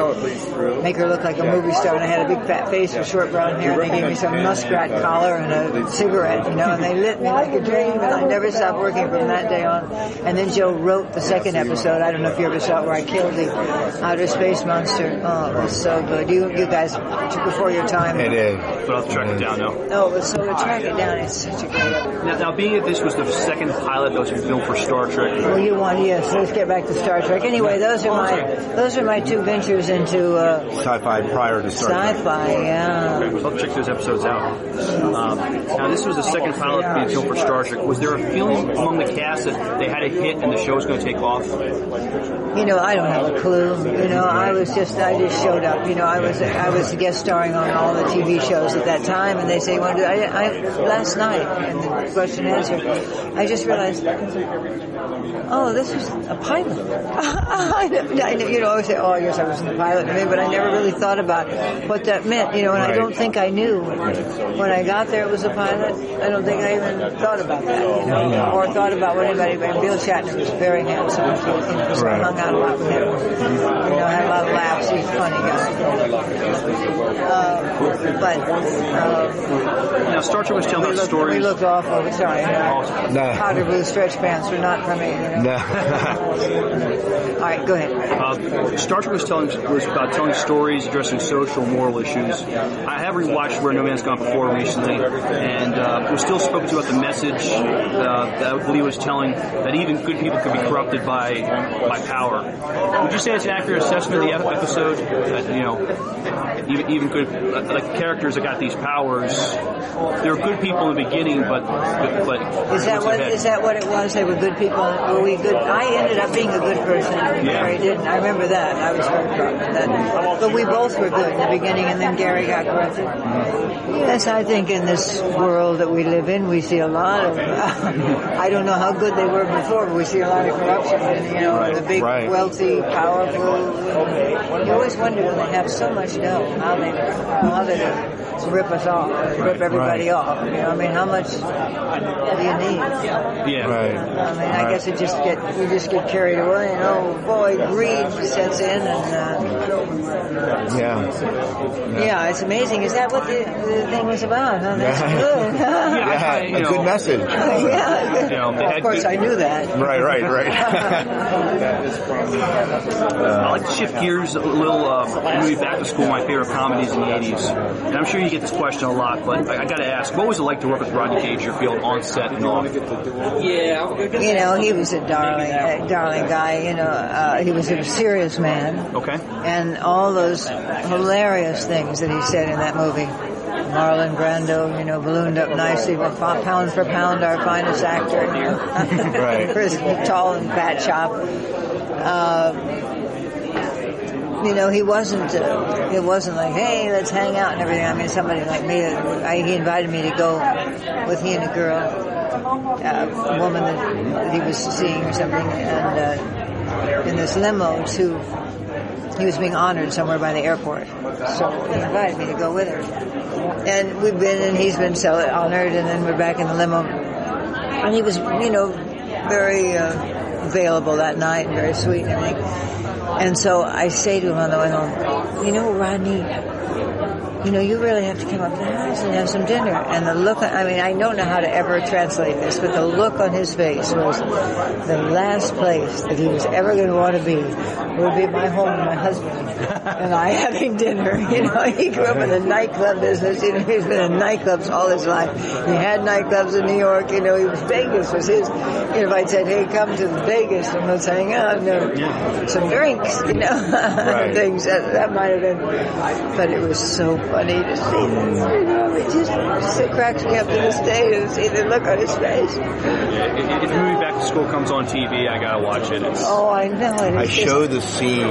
make her look like a movie star. And I had a big fat face with short brown hair. And they gave me some muskrat collar and a cigarette, you know, and they lit me like a dream. And I never stopped working from that day on. And then Joe wrote the second episode. I don't know if you ever saw it, where I killed the outer space monster. Oh, it was so good. You you guys took before your time. It is. But I'll have to track it down now. Oh, it so to track it down. It's such a great. Now, now, being that this was the second pilot that was filmed for Star Trek, Well, you want yes. Let's get back to Star Trek. Anyway, those are my those are my two ventures into uh, Sci-fi prior to Star Trek. sci-fi. Yeah. Okay, so I'll check those episodes out. Um, now, this was the second pilot being filmed for Star Trek. Was there a feeling among the cast that they had a hit and the show was going to take off? You know, I don't have a clue. You know, I was just I just showed up. You know, I was I was guest starring on all the TV shows at that time, and they say, "Want to do?" I, I last night in the question and answer, I just realized, oh, this was a pilot. I, know, I know, you know, I always say, "Oh, yes, I was in the pilot," I mean, but I never really thought about what that meant. You know, and I don't think I knew when I got there it was a pilot. I don't think I even thought about that. You know, or thought about what anybody. And Bill Shatner was very handsome. So, you know, so I hung out a lot with him. You know, had a lot of laughs. He's a funny guy. Uh, but uh, Now, Star Trek was telling we about looked, we looked awful. Sorry, No. powder blue stretch pants were not for me. You know? No. All right, go ahead. Uh, Star Trek was telling was about telling stories addressing social, moral issues. I have rewatched Where No Man's Gone Before recently, and uh, was still spoken to about the message uh, that Lee was telling that even good people can be corrupted by by power. Would you say that's an accurate assessment of the episode? That you know, even even good like characters that got these powers, they were good people in the beginning, but but, Is that what that what it was? They were good people. Were we good? I ended up being a good person. Yeah. Gary didn't. I remember that. I was hurt that. But we both were good in the beginning, and then Gary got corrupted. Yes, I think in this world that we live in, we see a lot of. I don't know how good they were before, but we see a lot of corruption. And you know, the big, Right. wealthy, powerful. You always wonder when they have so much dough, how they rip us off, rip everybody Right. off. You know, I mean, how much do you need? Yeah. Right. I mean, I guess it just get we just get carried away, and oh boy, greed sets in, and Yeah. uh, yeah, it's amazing. Is that what the, the thing was about? Huh? That's Yeah. good. Yeah, a know, good message. yeah. You know, Well, of course, I knew that. Right, right, right. I'd like to shift gears a little, uh, maybe back to school, my favorite comedies in the 80s. And I'm sure you get this question a lot, but I, I gotta ask, what was it like to work with Rodney Dangerfield on set and off? Yeah, you know, he was a darling, a darling guy. You know, uh, he was a serious man, Okay. and all those hilarious things that he said in that movie. Marlon Brando, you know, ballooned up nicely, but pound for pound, our finest actor. You know? Right. Chris, tall and fat chop. Uh, you know, he wasn't. Uh, it wasn't like, hey, let's hang out and everything. I mean, somebody like me. I, he invited me to go with he and a girl, uh, a woman that he was seeing or something, and uh, in this limo to. He was being honored somewhere by the airport, so he invited me to go with her. And we've been, and he's been so honored, and then we're back in the limo. And he was, you know, very uh, available that night and very sweet and everything. And so I say to him on the way home, you know, Rodney, you know, you really have to come up to the house and have some dinner. And the look, I mean, I don't know how to ever translate this, but the look on his face was the last place that he was ever going to want to be would be my home and my husband and I having dinner. You know, he grew up in the nightclub business. You know, he's been in nightclubs all his life. He had nightclubs in New York. You know, he was Vegas was his. You know, if I'd said, "Hey, come to Vegas and let's hang out," no, some drinks, you know, Right. things that, that might have been. But it was so funny to see this. You know, it just, just it cracks me up to this day to see the look on his face. Yeah, if, if the movie Back to School comes on TV, I gotta watch it. It's, Oh, I know it. I It's just- show the scene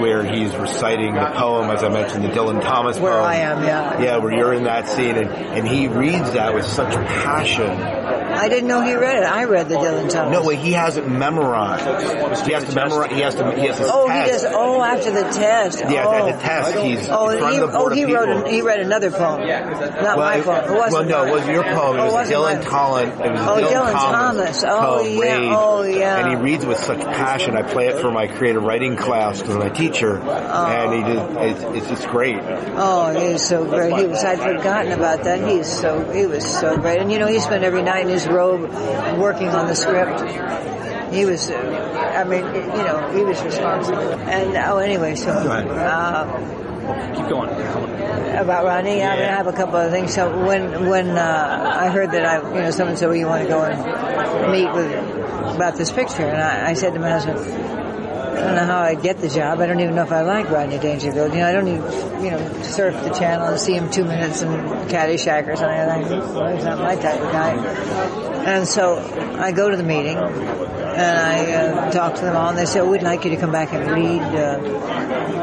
where he's reciting the poem, as I mentioned, the Dylan Thomas Where poem. I am, yeah. Yeah, where you're in that scene, and, and he reads that with such passion. I didn't know he read it. I read the Dylan Thomas. No, wait, he has it memorized. He has to memorize. He has to. He has to Oh, test. he does. Oh, after the test. Yeah, oh. at the test, he's Oh, in front he, of the oh, board of he wrote. An, he read another poem. Not my poem. It wasn't no, it wasn't your poem. It Oh, was wasn't Dylan mine. Collin. It was Oh, Dylan, Dylan Thomas. Thomas. Oh, poem, yeah. Rage. Oh, yeah. And he reads with such passion. I play it for my creative writing class because I'm a teacher, and he just it's, it's just great. Oh, he was so great. He was. I'd forgotten about that. He's so. He was so great. And you know, he spent every night in his robe working on the script. He was. Uh, I mean, you know, he was responsible. And oh, anyway, so. Uh, keep going. about Ronnie. I, mean, I have a couple of things. So when when uh, I heard that I, you know, someone said, "Well, you want to go and meet with about this picture," and I, I said to my husband, "I don't know how I'd get the job. I don't even know if I like Rodney Dangerfield. You know, I don't even, you know, surf the channel and see him two minutes in Caddyshack or something like that. He's not my type of guy." And so I go to the meeting and I uh, talk to them all, and they say, oh, "We'd like you to come back and read." Uh,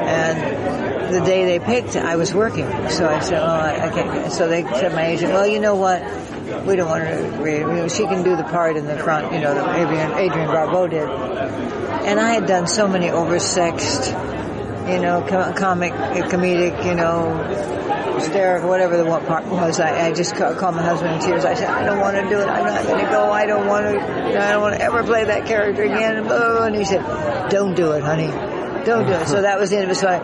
and the day they picked, I was working, so I said, "Oh, I, I can't." So they said, "My agent, well, you know what? We don't want to read. You know, she can do the part in the front, you know, that Adrian, Adrienne Barbeau did." And I had done so many oversexed, you know, com- comic, comedic, you know, hysterical, whatever the one part was. I, I just ca- called my husband in tears. I said, I don't want to do it. I'm not going to go. I don't want to. I don't want to ever play that character again. And he said, Don't do it, honey. Don't do it. So that was the end of it. So I,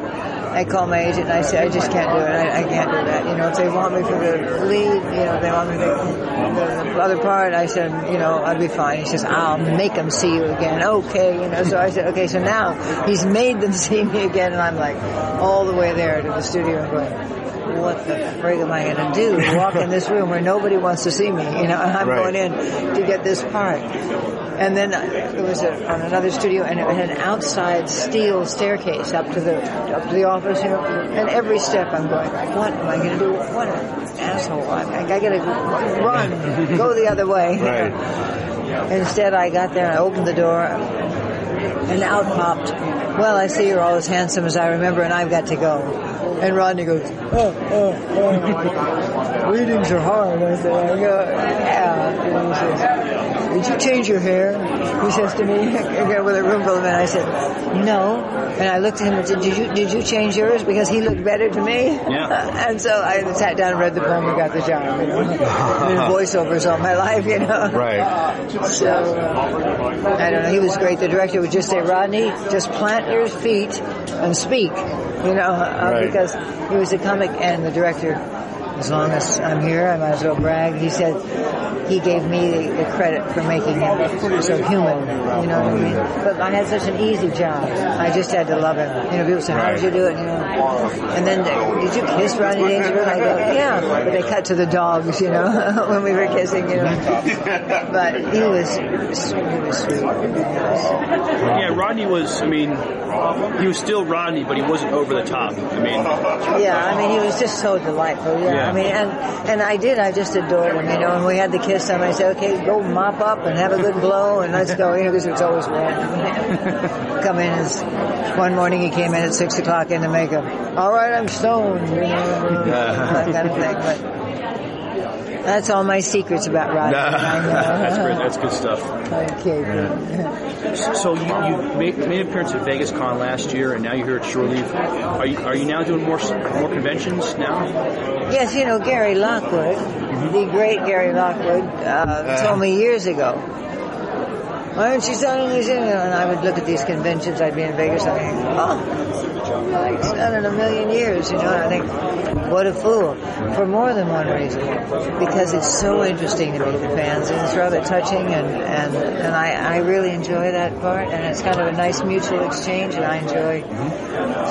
I call my agent and I say, I just can't do it. I, I can't do that. You know, if they want me for the lead, you know, if they want me for the, the other part, I said, you know, I'd be fine. He says, I'll make them see you again. Okay, you know. So I said, okay. So now he's made them see me again, and I'm like all the way there to the studio and going what the frig am I going to do? Walk in this room where nobody wants to see me, you know, and I'm Right. going in to get this part. And then it was a, on another studio, and it had an outside steel staircase up to the up to the office, you know. And every step, I'm going, what am I going to do? What an asshole! I, I got to run, go the other way. Instead, I got there and I opened the door, and out popped. Well, I see you're all as handsome as I remember, and I've got to go. And Rodney goes, oh, oh, oh. Readings are hard. I said, I go, yeah. And he says, did you change your hair? He says to me, again with a room full of men. I said, no. And I looked at him and said, did you, did you change yours? Because he looked better to me. Yeah. and so I sat down and read the poem and got the job. You know? Voiceovers all my life, you know. Right. So, I don't know. He was great. The director would just say, Rodney, just plant your feet and speak, you know, uh, Right. because he was a comic and the director, as long as I'm here, I might as well brag. He said he gave me the, the credit for making him so human, you know what I mean? But I had such an easy job. I just had to love him. You know, people say, how did you do it? You know, and then, did you kiss Rodney Dangerfield? I go, yeah. But they cut to the dogs, you know, when we were kissing, you know. But he was, he was sweet. Yeah, Rodney was. I mean, he was still Rodney, but he wasn't over the top. I mean, Yeah, I mean, he was just so delightful. Yeah, Yeah. I mean, and and I did. I just adored him, you know. And we had the kiss, and I said, "Okay, go mop up and have a good blow, and let's go," you know, because it was always wet. Come in as one morning he came in at six o'clock in the makeup. All right, I'm stoned, you know, that kind of thing. But that's all my secrets about Rodney. Know. that's great. That's good stuff. Okay. good. So you, you made, made an appearance at Vegas Con last year, and now you're here at Shore Leave. Are you, are you now doing more more conventions now? Yes, you know, Gary Lockwood, the great Gary Lockwood, uh, told me years ago, why aren't you selling these? in?" And I would look at these conventions, I'd be in Vegas, and I think, oh, like done in a million years, you know, I think, what a fool. For more than one reason. Because it's so interesting to meet the fans, and it's rather touching, and, and, and I, I really enjoy that part, and it's kind of a nice mutual exchange, and I enjoy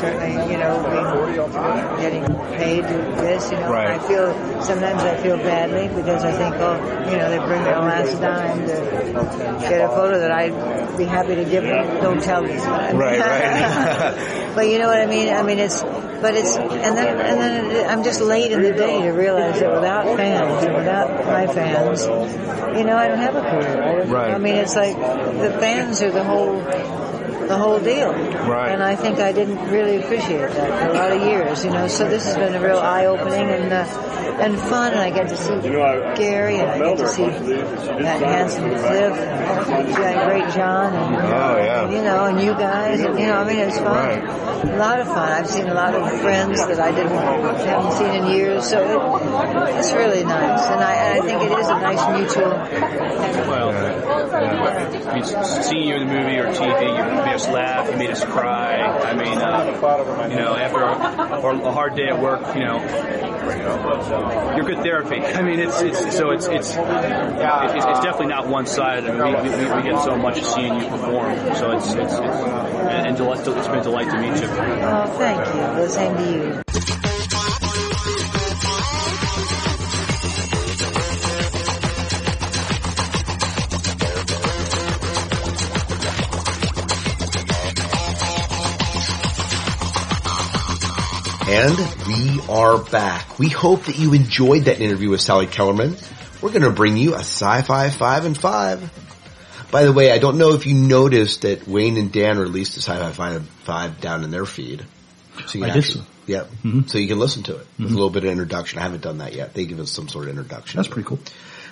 certainly, you know, being getting paid to this. You know, Right. I feel sometimes I feel badly because I think, oh, you know, they bring their last dime to get a photo that I'd be happy to give them. Don't tell me. Right, right. But you know what I mean? I mean, it's, but it's, and then, and then it, I'm just late in the day to realize that without fans and without my fans, you know, I don't have a career. I, Right. I mean, it's like the fans are the whole, the whole deal. Right. And I think I didn't really appreciate that for a lot of years, you know, so this has been a real eye-opening and, uh, and fun, and I get to see Gary, and I get to see that handsome Cliff, and that great John, and, Oh, yeah. you know, and you guys, and, you know, I mean, it's fun. A lot of fun. I've seen a lot of friends that I didn't haven't seen in years, so it, it's really nice, and I, and I think it is a nice mutual. Well, I mean, seeing you in the movie or TV, you made us laugh, you made us cry. I mean, uh, you know, after a, a hard day at work, you know, you're good therapy. I mean, it's it's so it's it's it's, it's definitely not one sided. I mean, we, we, we get so much seeing you perform, so it's it's, it's and, it's been a delight to meet you. Oh, thank you. The same to you. And we are back. We hope that you enjoyed that interview with Sally Kellerman. We're going to bring you a sci-fi five and five. By the way, I don't know if you noticed that Wayne and Dan released a sci-fi five and five down in their feed. So you I can did so. Yep. Mm-hmm. So you can listen to it with a mm-hmm. little bit of introduction. I haven't done that yet. They give us some sort of introduction. That's pretty cool.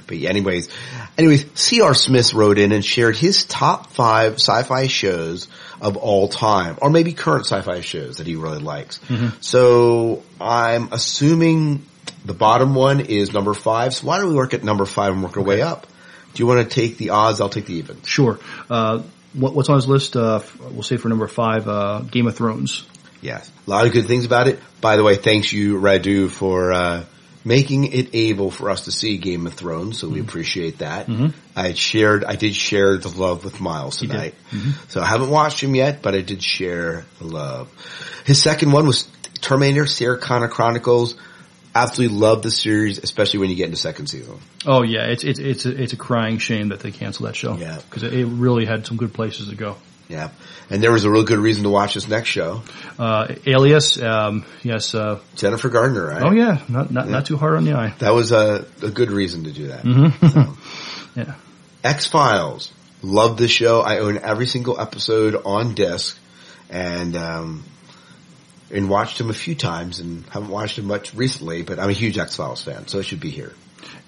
But yeah, anyways, anyways, C.R. Smith wrote in and shared his top five sci-fi shows of all time, or maybe current sci-fi shows that he really likes. Mhm. So I'm assuming the bottom one is number five. So why don't we work at number five and work our way up? Do you want to take the odds? I'll take the even. Sure. Uh, what, what's on his list? Uh, we'll say for number five, uh, Game of Thrones. Yes. A lot of good things about it. By the way, thanks you, Radu, for, uh, making it able for us to see Game of Thrones. So we appreciate that. Mhm. I shared, I did share the love with Miles tonight. Mhm. So I haven't watched him yet, but I did share the love. His second one was Terminator, Sarah Connor Chronicles. Absolutely love the series, especially when you get into second season. Oh yeah, it's it's it's a, it's a crying shame that they canceled that show. Yeah. because it, it really had some good places to go. Yeah. And there was a real good reason to watch this next show. Uh, Alias, um, yes. Uh, Jennifer Gardner, right? Oh yeah, not not Yeah. not too hard on the eye. That was a, a good reason to do that. hmm yeah. X Files. Love this show. I own every single episode on disc, and um, and watched him a few times, and haven't watched him much recently. But I'm a huge X Files fan, so it should be here.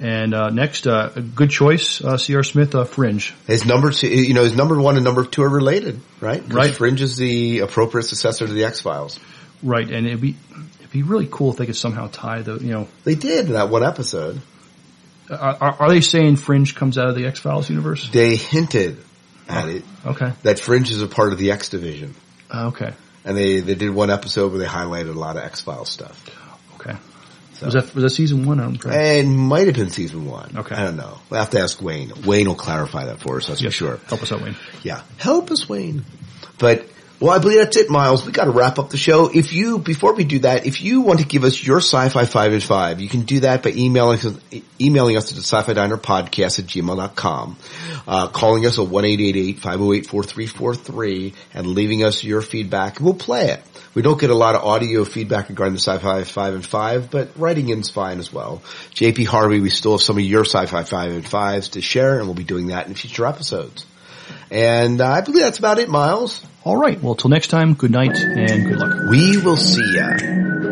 And uh, next, uh, a good choice, uh, C.R. Smith, uh, Fringe. His number two, you know, his number one and number two are related, right? Right. Fringe is the appropriate successor to the X Files. Right, and it'd be it'd be really cool if they could somehow tie the you know. They did in that one episode. Are, are, are they saying Fringe comes out of the X Files universe? They hinted at it Okay, that Fringe is a part of the X division, Uh, okay, and they they did one episode where they highlighted a lot of X Files stuff. Okay. Was that was that season one? I'm. It might have been season one. Okay. I don't know. We'll have to ask Wayne. Wayne will clarify that for us, that's Yes, for sure. Help us out, Wayne. Yeah. Help us, Wayne. But, well, I believe that's it, Miles. We gotta wrap up the show. If you, before we do that, if you want to give us your sci-fi five and five, you can do that by emailing us, emailing us at the sci-fi diner podcast at gmail.com, uh, calling us at 1-888-508-4343 and leaving us your feedback. We'll play it. We don't get a lot of audio feedback regarding the sci-fi five and five, but writing in's fine as well. JP Harvey, we still have some of your sci-fi five and fives to share and we'll be doing that in future episodes. And uh, I believe that's about it, Miles. All right. Well, till next time. Good night and good luck. We will see ya.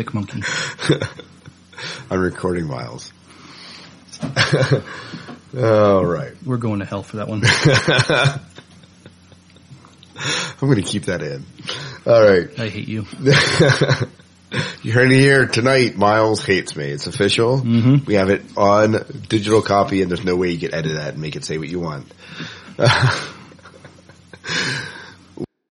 Sick monkey. I'm recording Miles. All right. We're going to hell for that one. I'm going to keep that in. All right. I hate you. you heard it here tonight. Miles hates me. It's official. Mm-hmm. We have it on digital copy, and there's no way you can edit that and make it say what you want.